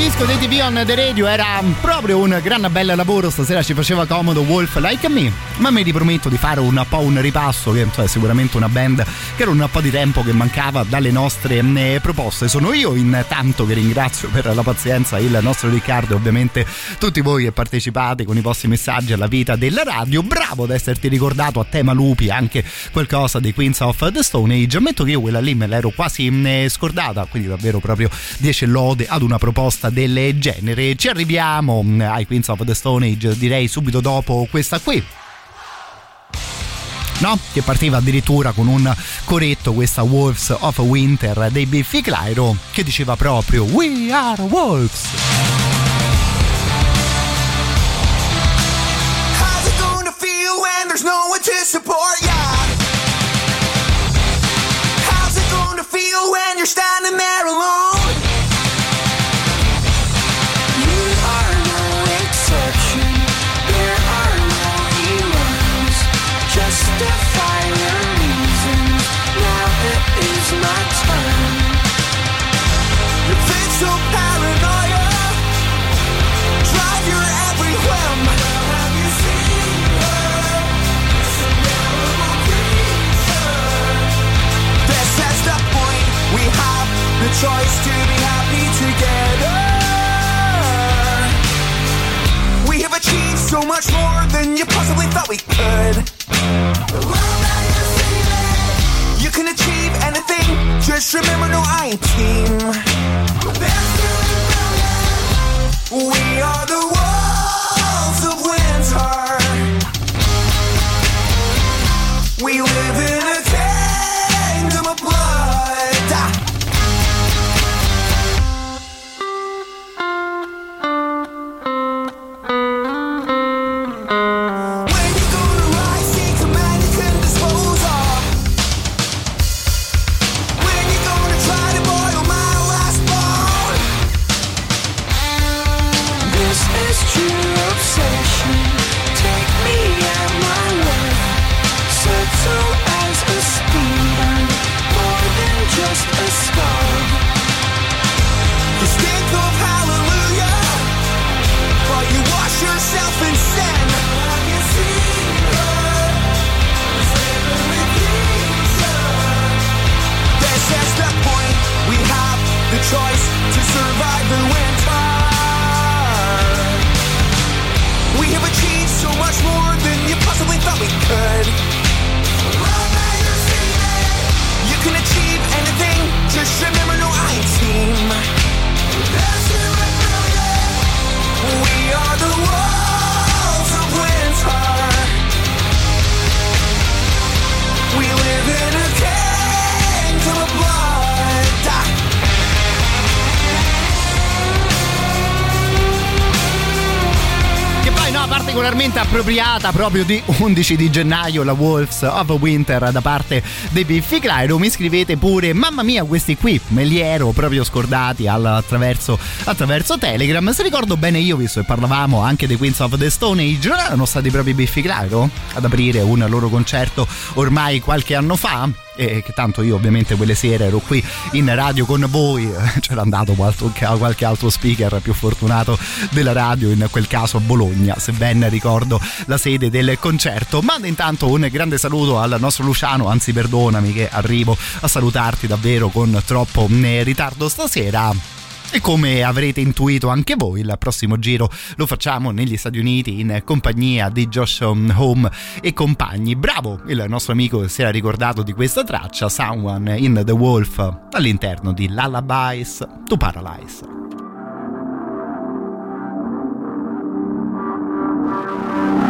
disco dei TV on the radio era proprio un gran bel lavoro, stasera ci faceva comodo Wolf Like Me, ma mi riprometto di fare un po' un ripasso, che cioè, sicuramente una band che era un po' di tempo che mancava dalle nostre eh, proposte. Sono io intanto che ringrazio per la pazienza il nostro Riccardo e ovviamente tutti voi che partecipate con i vostri messaggi alla vita della radio. Bravo ad esserti ricordato a tema lupi anche qualcosa dei Queens of the Stone Age. Ammetto che io quella lì me l'ero quasi eh, scordata, quindi davvero proprio 10 lode ad una proposta del genere. Ci arriviamo mm, ai Queens of the Stone Age direi subito dopo questa qui. No? Che partiva addirittura con un coretto questa Wolves of Winter dei Biffy Clyro che diceva proprio We are Wolves. How's it gonna feel when there's no one to support ya? Choice to be happy together. We have achieved so much more than you possibly thought we could. You can achieve anything. Just remember, no, I team. We are the wolves of winter. We live in particolarmente appropriata proprio di 11 di gennaio la Wolves of Winter da parte dei Biffy Clyro. Mi scrivete pure, mamma mia, questi qui me li ero proprio scordati attraverso, attraverso Telegram. Se ricordo bene io, visto che parlavamo anche dei Queens of the Stone Age, non erano stati proprio i Biffy Clyro ad aprire un loro concerto ormai qualche anno fa? E che tanto io ovviamente quelle sere ero qui in radio con voi c'era andato qualche, altro speaker più fortunato della radio in quel caso a Bologna se ben ricordo la sede del concerto. Manda intanto un grande saluto al nostro Luciano anzi perdonami che arrivo a salutarti davvero con troppo eh, ritardo stasera e come avrete intuito anche voi, il prossimo giro lo facciamo negli Stati Uniti in compagnia di Josh Home e compagni. Bravo il nostro amico si era ricordato di questa traccia, Someone in the Wolf, all'interno di Lullabies to Paralyze. Thank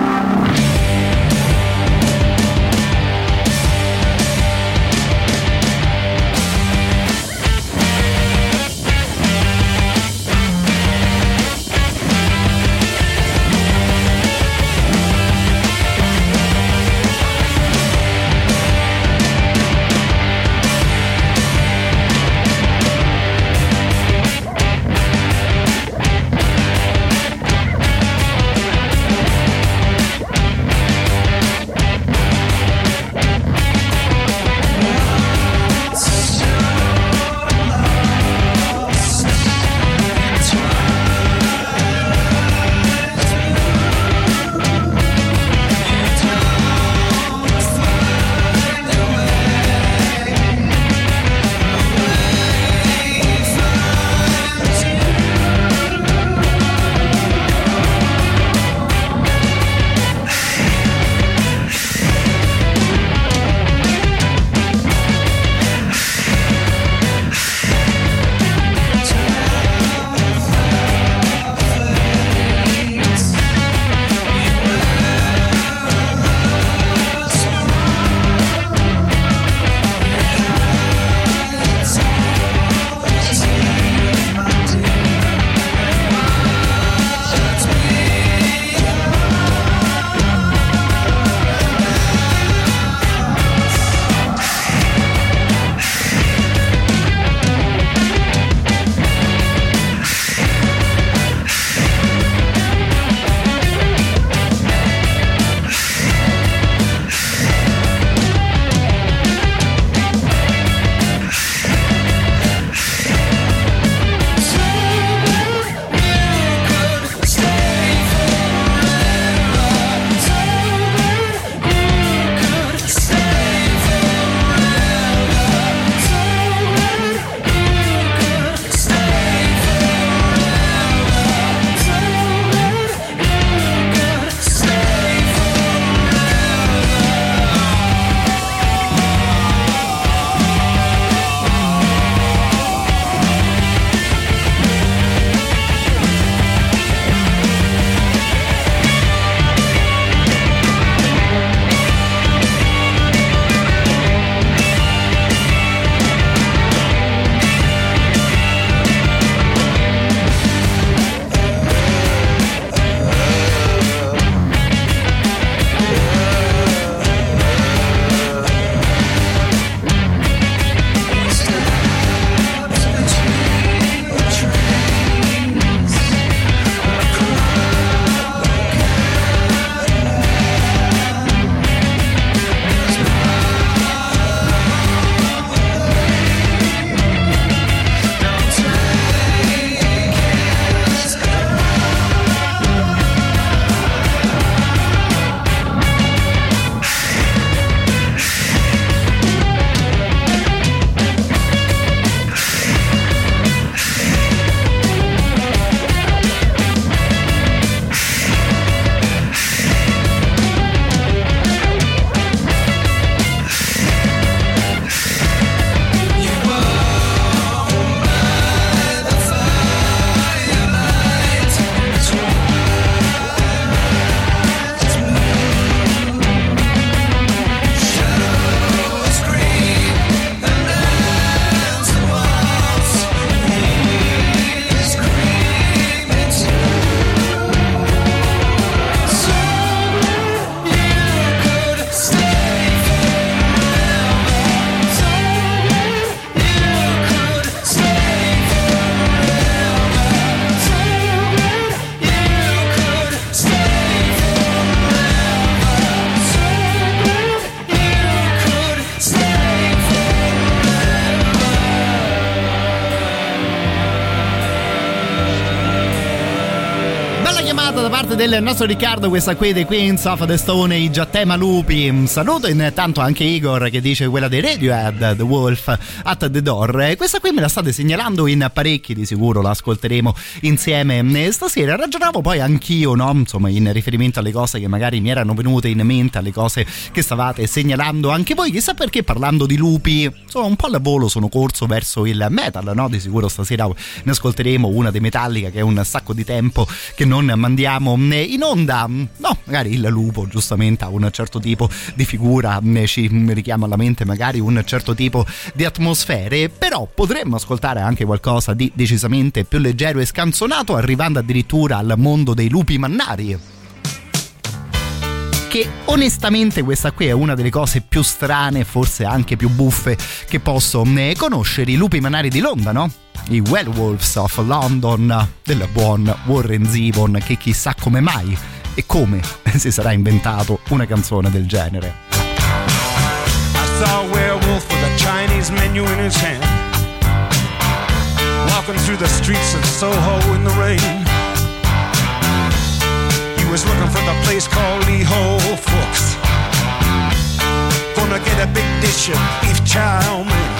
parte del nostro Riccardo, questa qui dei Queens of the Stone Age a tema lupi. Saluto intanto anche Igor che dice quella dei Radiohead, The Wolf at the Door. Questa qui me la state segnalando in parecchi, di sicuro la ascolteremo insieme stasera. Ragionavo poi anch'io, no? Insomma, in riferimento alle cose che magari mi erano venute in mente, alle cose che stavate segnalando anche voi. Chissà perché parlando di lupi, insomma, un po' al volo sono corso verso il metal, no? Di sicuro stasera ne ascolteremo una dei Metallica che è un sacco di tempo che non mandiamo in onda. No, magari il lupo giustamente ha un certo tipo di figura, ci richiama alla mente magari un certo tipo di atmosfere, però potremmo ascoltare anche qualcosa di decisamente più leggero e scanzonato, arrivando addirittura al mondo dei lupi mannari che onestamente questa qui è una delle cose più strane, forse anche più buffe che posso conoscere, i lupi manari di Londra, no? I Werewolves of London del buon Warren Zevon che chissà come mai e come si sarà inventato una canzone del genere. I saw a werewolf with a Chinese menu in his hand Walking through the streets of Soho in the rain. He was looking for the place called Lee Ho Fooks Gonna get a big dish of beef chow mein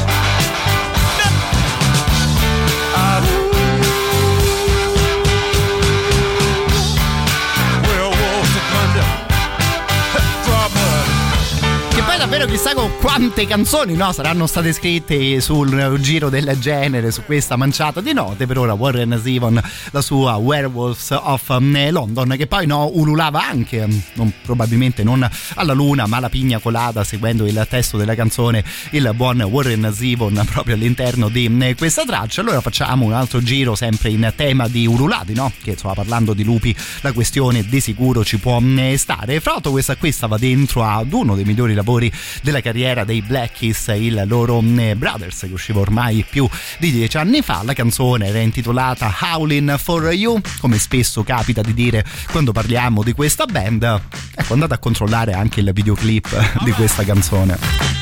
Davvero chissà con quante canzoni no, saranno state scritte sul giro del genere, su questa manciata di note. Per ora Warren Zevon, la sua Werewolves of um, London, che poi no, ululava anche, um, non- probabilmente non alla luna, ma alla pigna colada, seguendo il testo della canzone, il buon Warren Zevon proprio all'interno di um, questa traccia. Allora facciamo un altro giro sempre in tema di ululati, no? Che insomma parlando di lupi la questione di sicuro ci può stare. Fra l'altro questa qui stava dentro ad uno dei migliori lavori della carriera dei Black il loro um, Brothers, che usciva ormai più di dieci anni fa. La canzone era intitolata Howlin' for You, come spesso capita di dire quando parliamo di questa band. Ecco, andate a controllare anche il videoclip di questa canzone.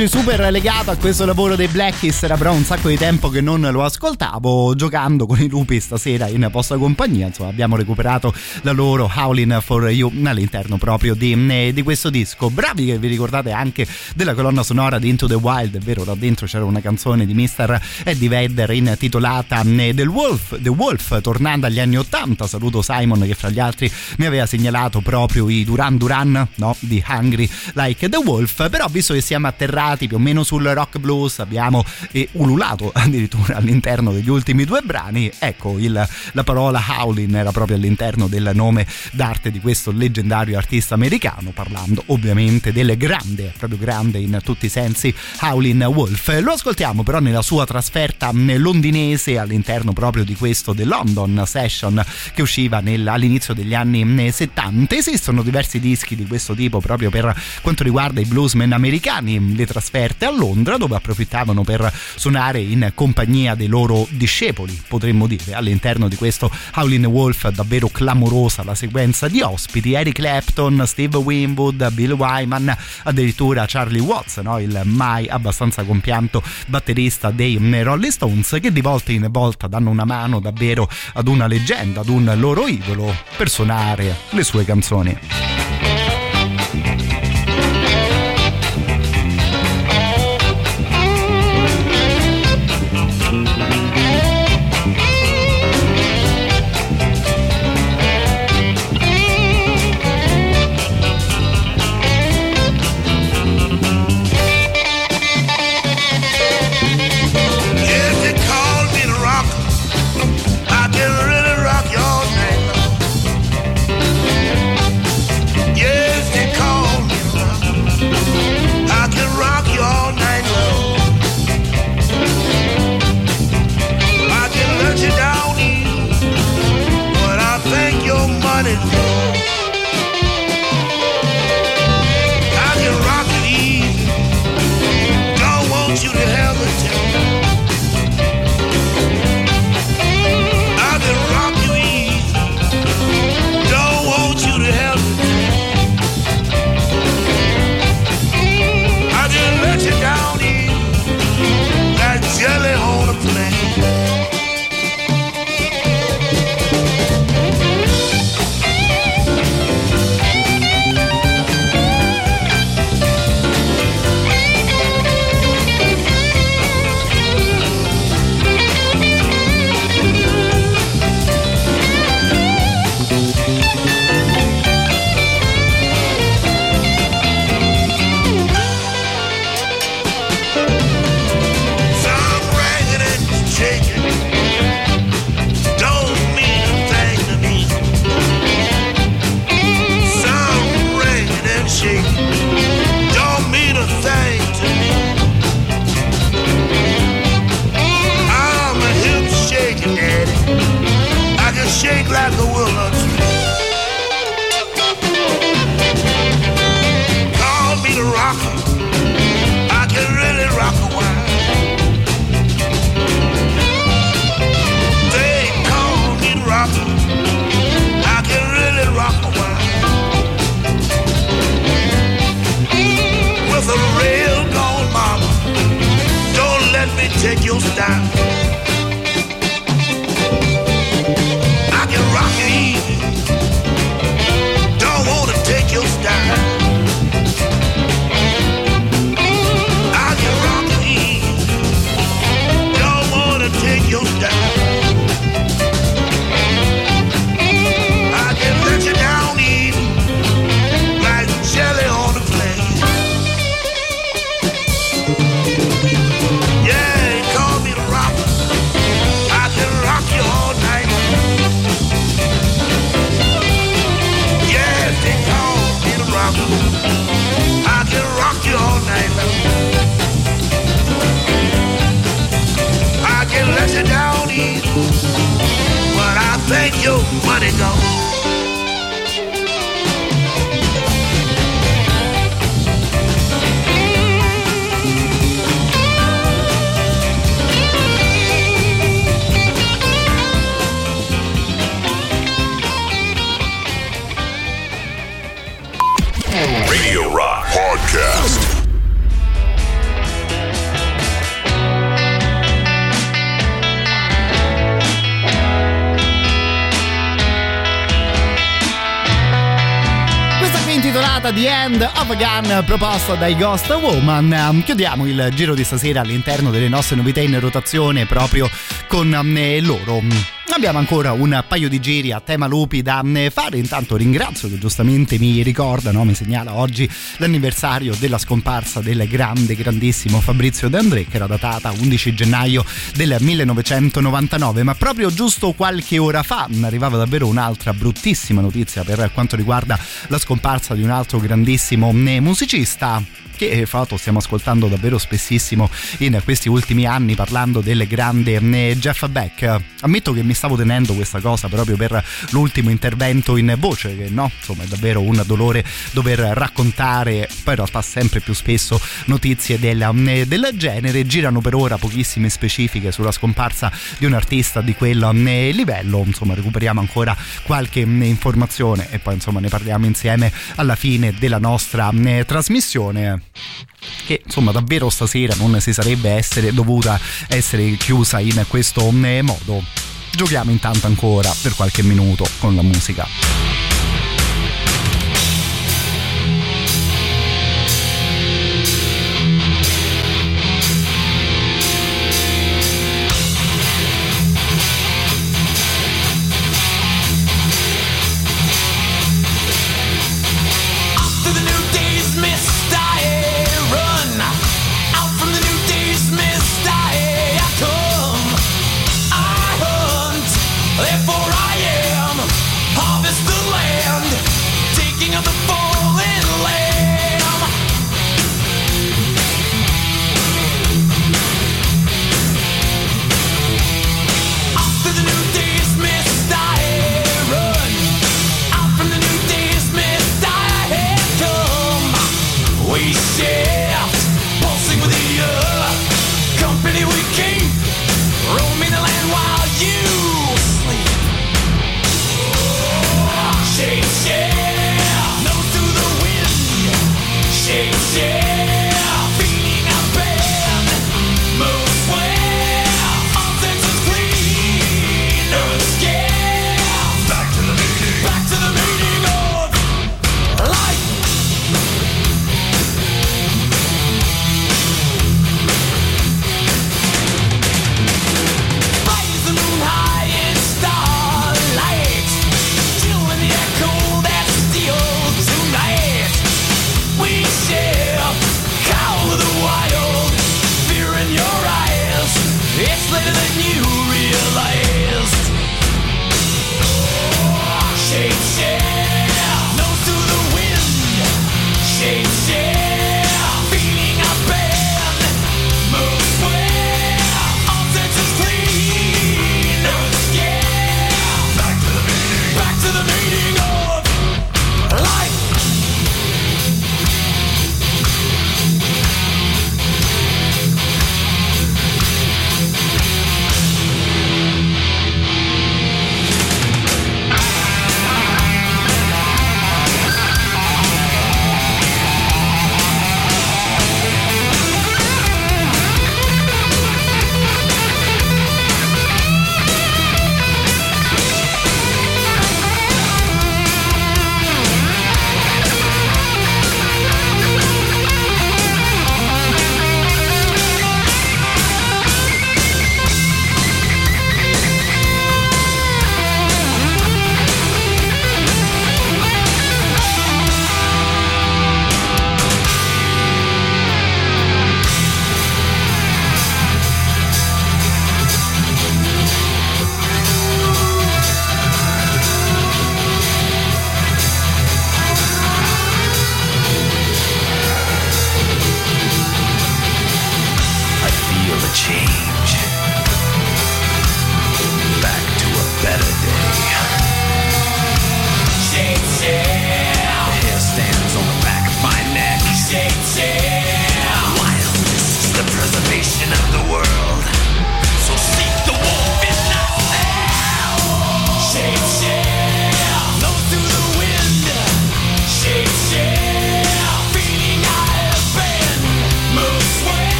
Oggi super legato a questo lavoro dei Blackies, era però un sacco di tempo che non lo ascoltavo, giocando con i lupi stasera in posta compagnia, insomma abbiamo recuperato la loro Howling for You all'interno proprio di, di questo disco. Bravi che vi ricordate anche della colonna sonora di Into the Wild, è vero, là dentro c'era una canzone di Mr. Eddie Vedder intitolata The Wolf, The Wolf, tornando agli anni 80, saluto Simon che fra gli altri mi aveva segnalato proprio i Duran Duran, no? Di Hungry Like the Wolf, però visto che siamo atterrati più o meno sul rock blues abbiamo eh, ululato addirittura all'interno degli ultimi due brani. Ecco il, la parola howling era proprio all'interno del nome d'arte di questo leggendario artista americano parlando ovviamente del grande proprio grande in tutti i sensi Howlin' Wolf. Lo ascoltiamo però nella sua trasferta londinese all'interno proprio di questo The London Session che usciva nel, all'inizio degli anni 70 esistono diversi dischi di questo tipo proprio per quanto riguarda i bluesmen americani, le trasferte a Londra dove approfittavano per suonare in compagnia dei loro discepoli, potremmo dire, all'interno di questo Howlin' Wolf davvero clamorosa la sequenza di ospiti, Eric Clapton, Steve Winwood, Bill Wyman, addirittura Charlie Watts, no? il mai abbastanza compianto batterista dei Rolling Stones che di volta in volta danno una mano davvero ad una leggenda, ad un loro idolo per suonare le sue canzoni. Proposta dai Ghost Woman. Um, Chiudiamo il giro di stasera all'interno delle nostre novità in rotazione proprio con um, eh, loro. Abbiamo ancora un paio di giri a tema lupi da mm, fare. Intanto ringrazio che giustamente mi ricorda, no? mi segnala oggi l'anniversario della scomparsa del grande, grandissimo Fabrizio De André, che era datata 11 gennaio del 1999. Ma proprio giusto qualche ora fa arrivava davvero un'altra bruttissima notizia per quanto riguarda la scomparsa di un altro grandissimo mm, musicista che fra l'altro stiamo ascoltando davvero spessissimo in questi ultimi anni parlando del grande eh, Jeff Beck. Ammetto che mi stavo tenendo questa cosa proprio per l'ultimo intervento in voce, che no, insomma è davvero un dolore dover raccontare, poi in realtà sempre più spesso notizie del, eh, del genere. Girano per ora pochissime specifiche sulla scomparsa di un artista di quel eh, livello, insomma recuperiamo ancora qualche informazione e poi insomma ne parliamo insieme alla fine della nostra trasmissione che insomma davvero stasera non si sarebbe essere dovuta essere chiusa in questo eh, modo. Giochiamo intanto ancora per qualche minuto con la musica.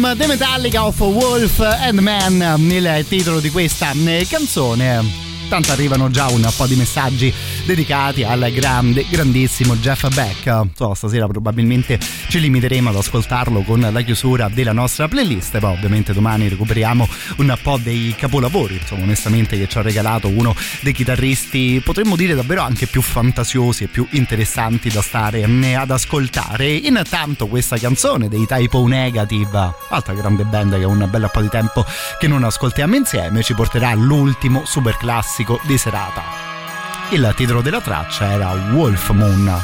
Album The Metallica of Wolf and Man, il titolo di questa eh, canzone. Tanto arrivano già un po' di messaggi dedicati al grande, grandissimo Jeff Beck. So, stasera probabilmente ci limiteremo ad ascoltarlo con la chiusura della nostra playlist. Poi, ovviamente, domani recuperiamo un po' dei capolavori. Insomma, onestamente, che ci ha regalato uno dei chitarristi, potremmo dire davvero anche più fantasiosi e più interessanti da stare ad ascoltare. Intanto, questa canzone dei Typo Negative, altra grande band che è un bel po' di tempo che non ascoltiamo insieme, ci porterà all'ultimo super classico di serata. Il titolo della traccia era Wolf Moon.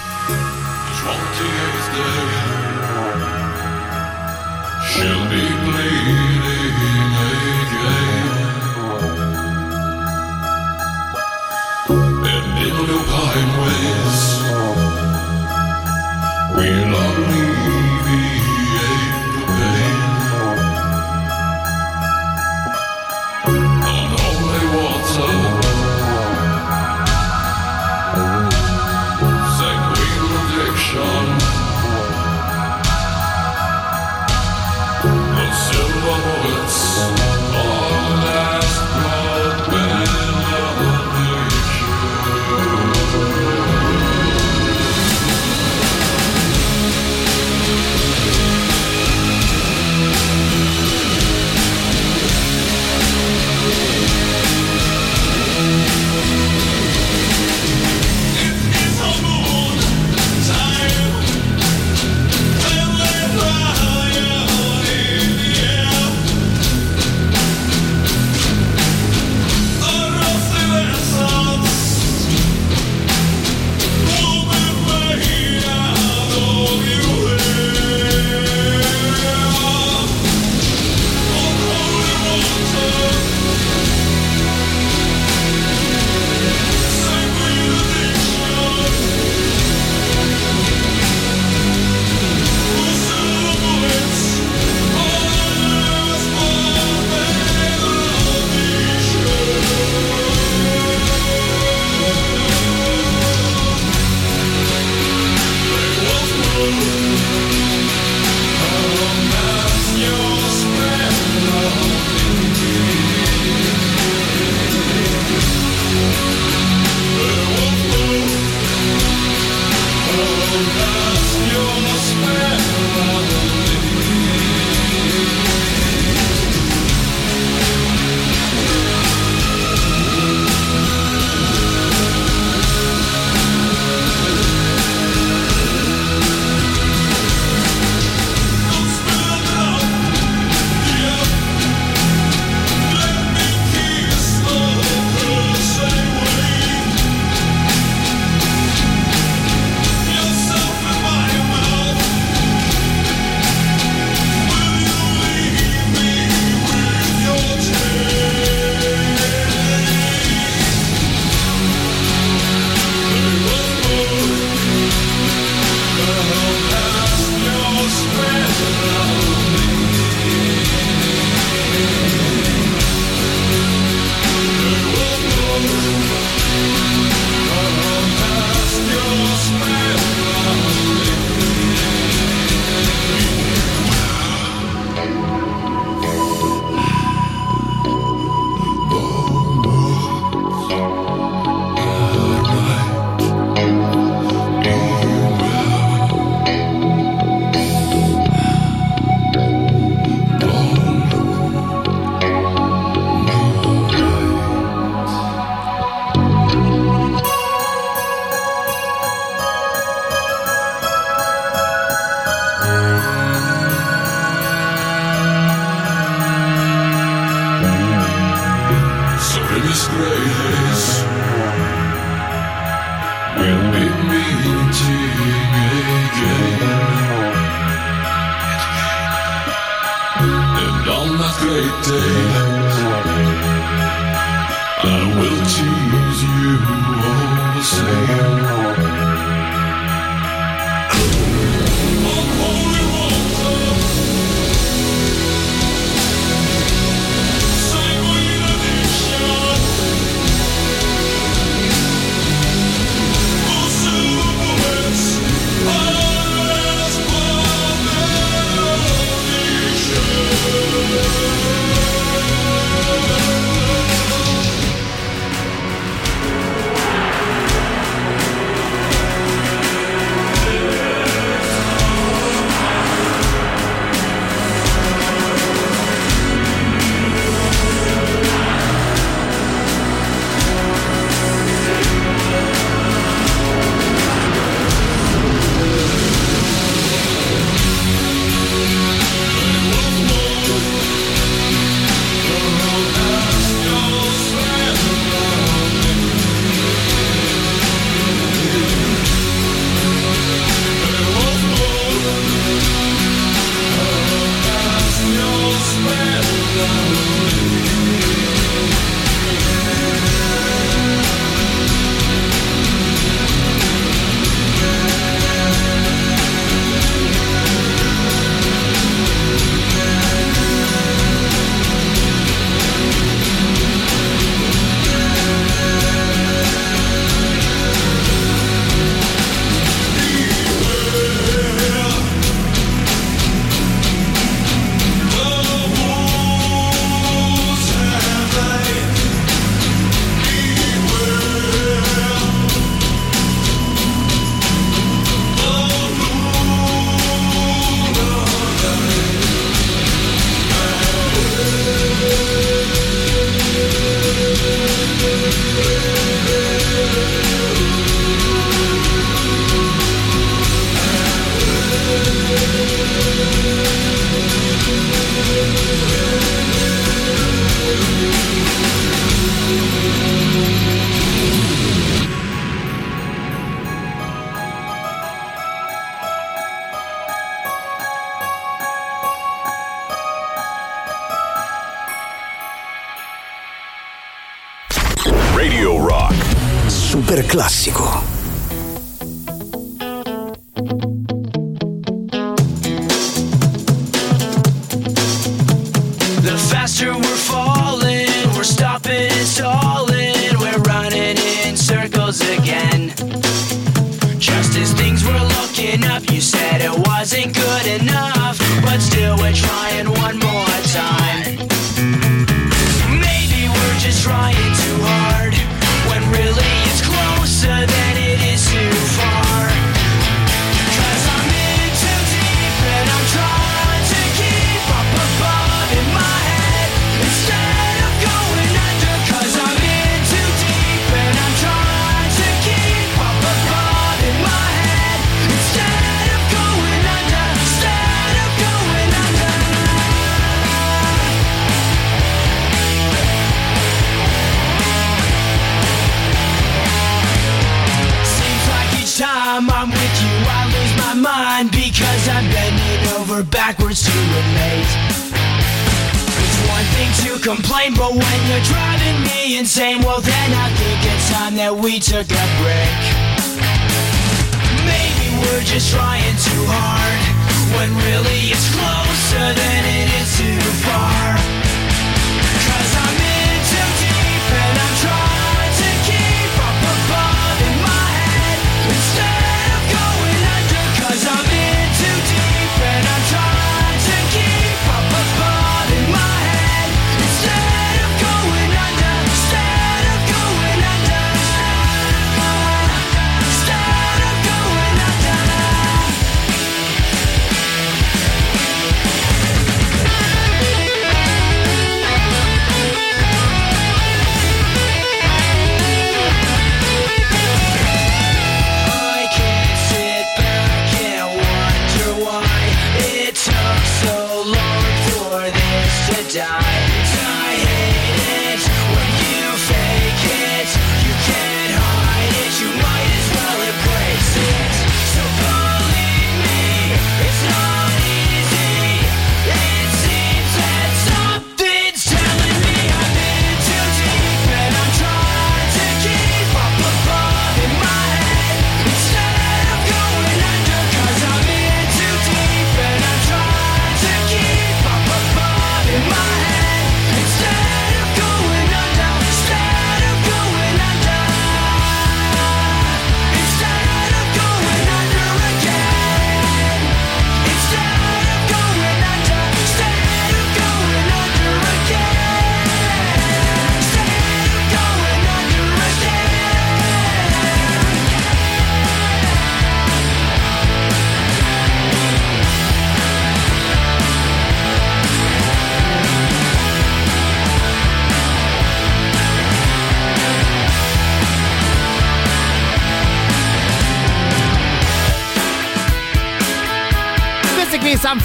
She'll be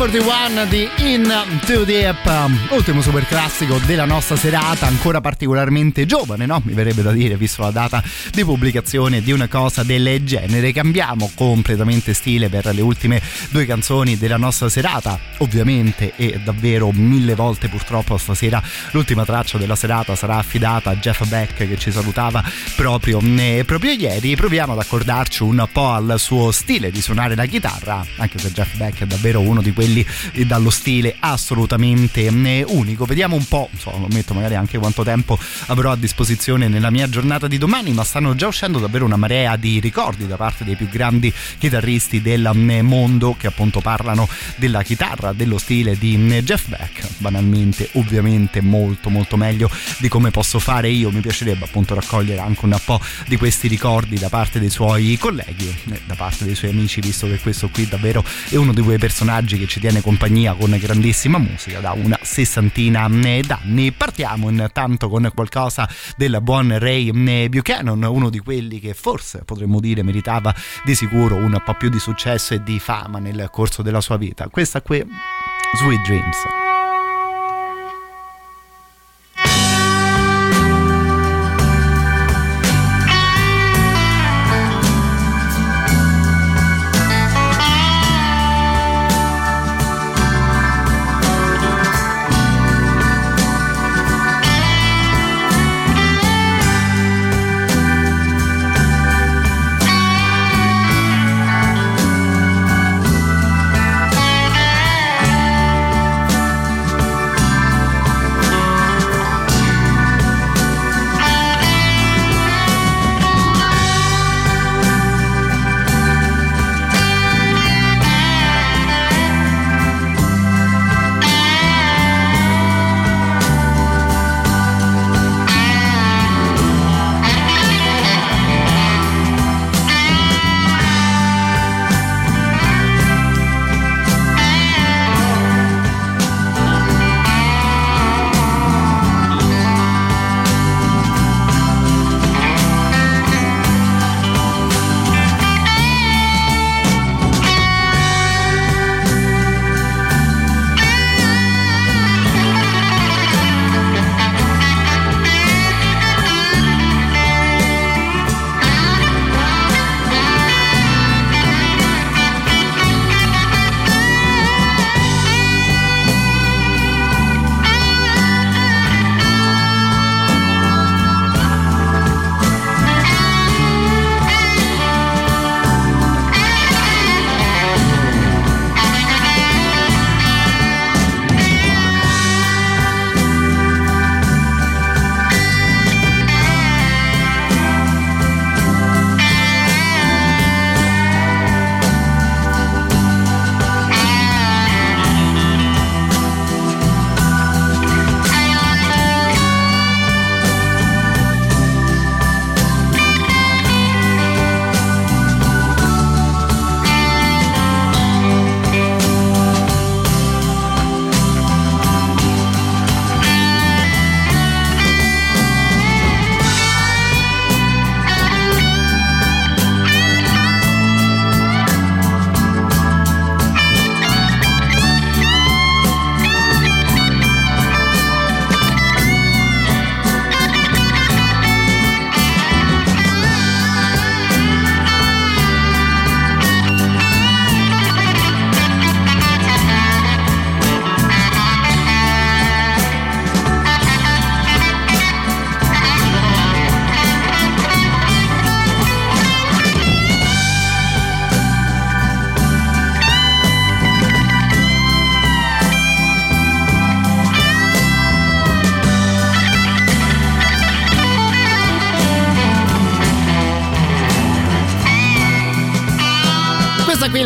41 di In To Deep, um, ultimo super classico della nostra serata, ancora particolarmente giovane, no? Mi verrebbe da dire, visto la data di pubblicazione di una cosa del genere. Cambiamo completamente stile per le ultime due canzoni della nostra serata, ovviamente e davvero mille volte purtroppo stasera l'ultima traccia della serata sarà affidata a Jeff Beck che ci salutava proprio, eh, proprio ieri. Proviamo ad accordarci un po' al suo stile di suonare la chitarra, anche se Jeff Beck è davvero uno di quelli eh, dallo stile assolutamente eh, unico. Vediamo un po', insomma, lo metto magari anche quanto tempo avrò a disposizione nella mia giornata di domani, ma stanno già uscendo davvero una marea di ricordi da parte dei più grandi chitarristi del eh, mondo che appunto parlano della chitarra, dello stile di eh, Jeff Beck. Banalmente, ovviamente molto molto meglio di come posso fare io. Mi piacerebbe appunto raccogliere anche un po' di questi ricordi da parte dei suoi colleghi, eh, da parte dei suoi amici, visto che questo qui davvero è uno di quei personaggi che ci tiene compagnia con grandissima musica da una sessantina eh, d'anni. Partiamo intanto con qualcosa del buon Ray Buchanan, uno di quelli che forse potremmo dire meritava di sicuro un po' più di successo e di fama nel corso della sua vita. Questa qui, Sweet Dreams.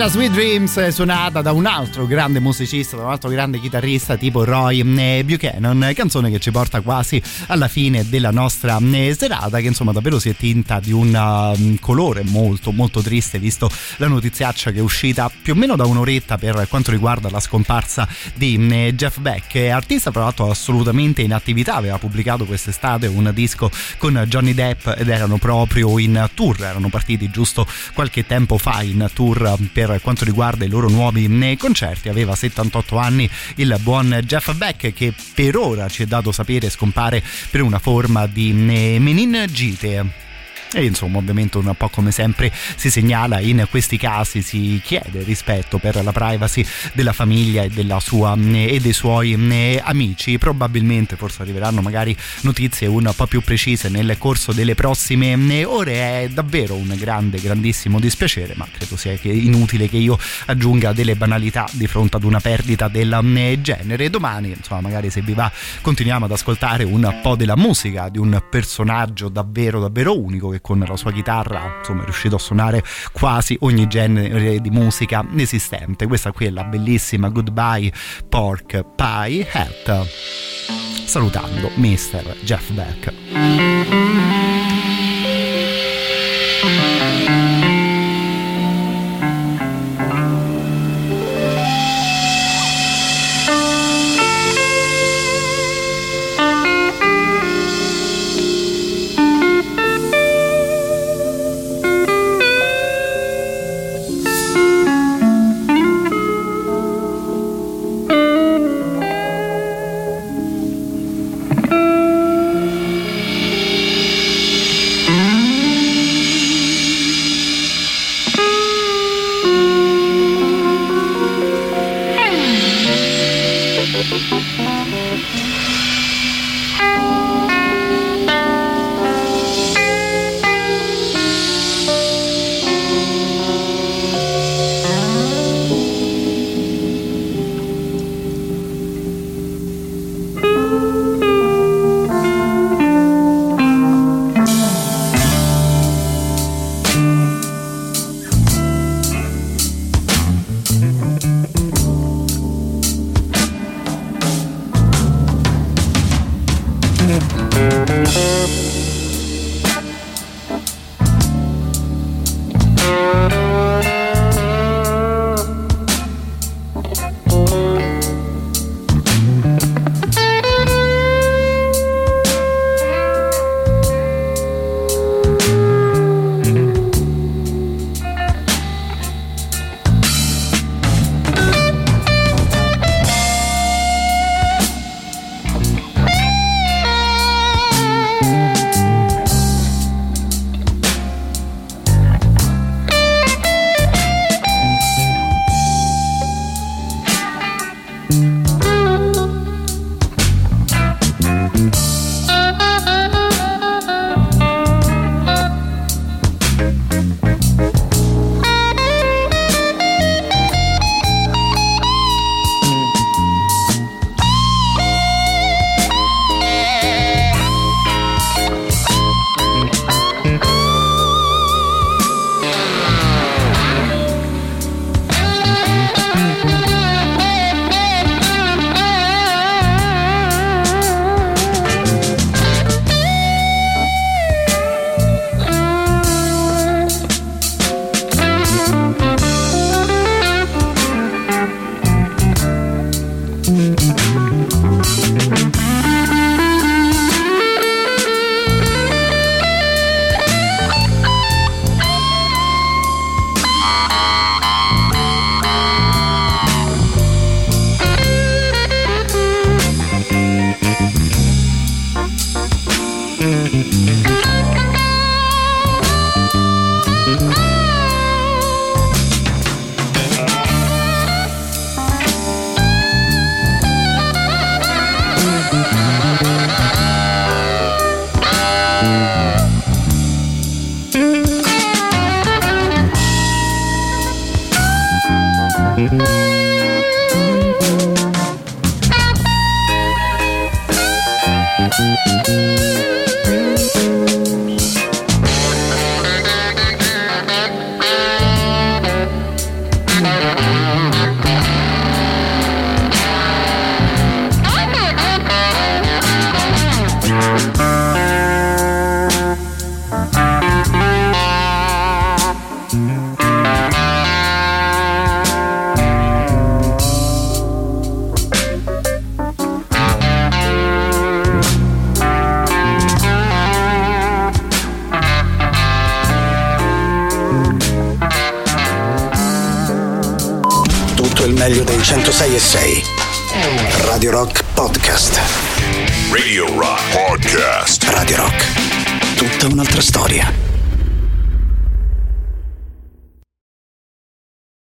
La Sweet Dreams suonata da un altro grande musicista, da un altro grande chitarrista tipo Roy eh, Buchanan, canzone che ci porta quasi alla fine della nostra eh, serata che insomma davvero si è tinta di un um, colore molto molto triste visto la notiziaccia che è uscita più o meno da un'oretta per quanto riguarda la scomparsa di eh, Jeff Beck, artista tra l'altro assolutamente in attività, aveva pubblicato quest'estate un disco con Johnny Depp ed erano proprio in tour, erano partiti giusto qualche tempo fa in tour per quanto riguarda i loro nuovi eh, concerti. Aveva 78 anni il buon Jeff Beck che per ora ci è dato sapere scompare per una forma di eh, meningite e insomma ovviamente un po' come sempre si segnala in questi casi si chiede rispetto per la privacy della famiglia e, della sua, e dei suoi eh, amici. Probabilmente forse arriveranno magari notizie un po' più precise nel corso delle prossime eh, ore. È davvero un grande grandissimo dispiacere ma credo sia inutile che io aggiunga delle banalità di fronte ad una perdita del eh, genere. Domani insomma magari se vi va continuiamo ad ascoltare un po' della musica di un personaggio davvero davvero unico che con la sua chitarra insomma è riuscito a suonare quasi ogni genere di musica esistente questa qui è la bellissima Goodbye Pork Pie Hat salutando Mr. Jeff Beck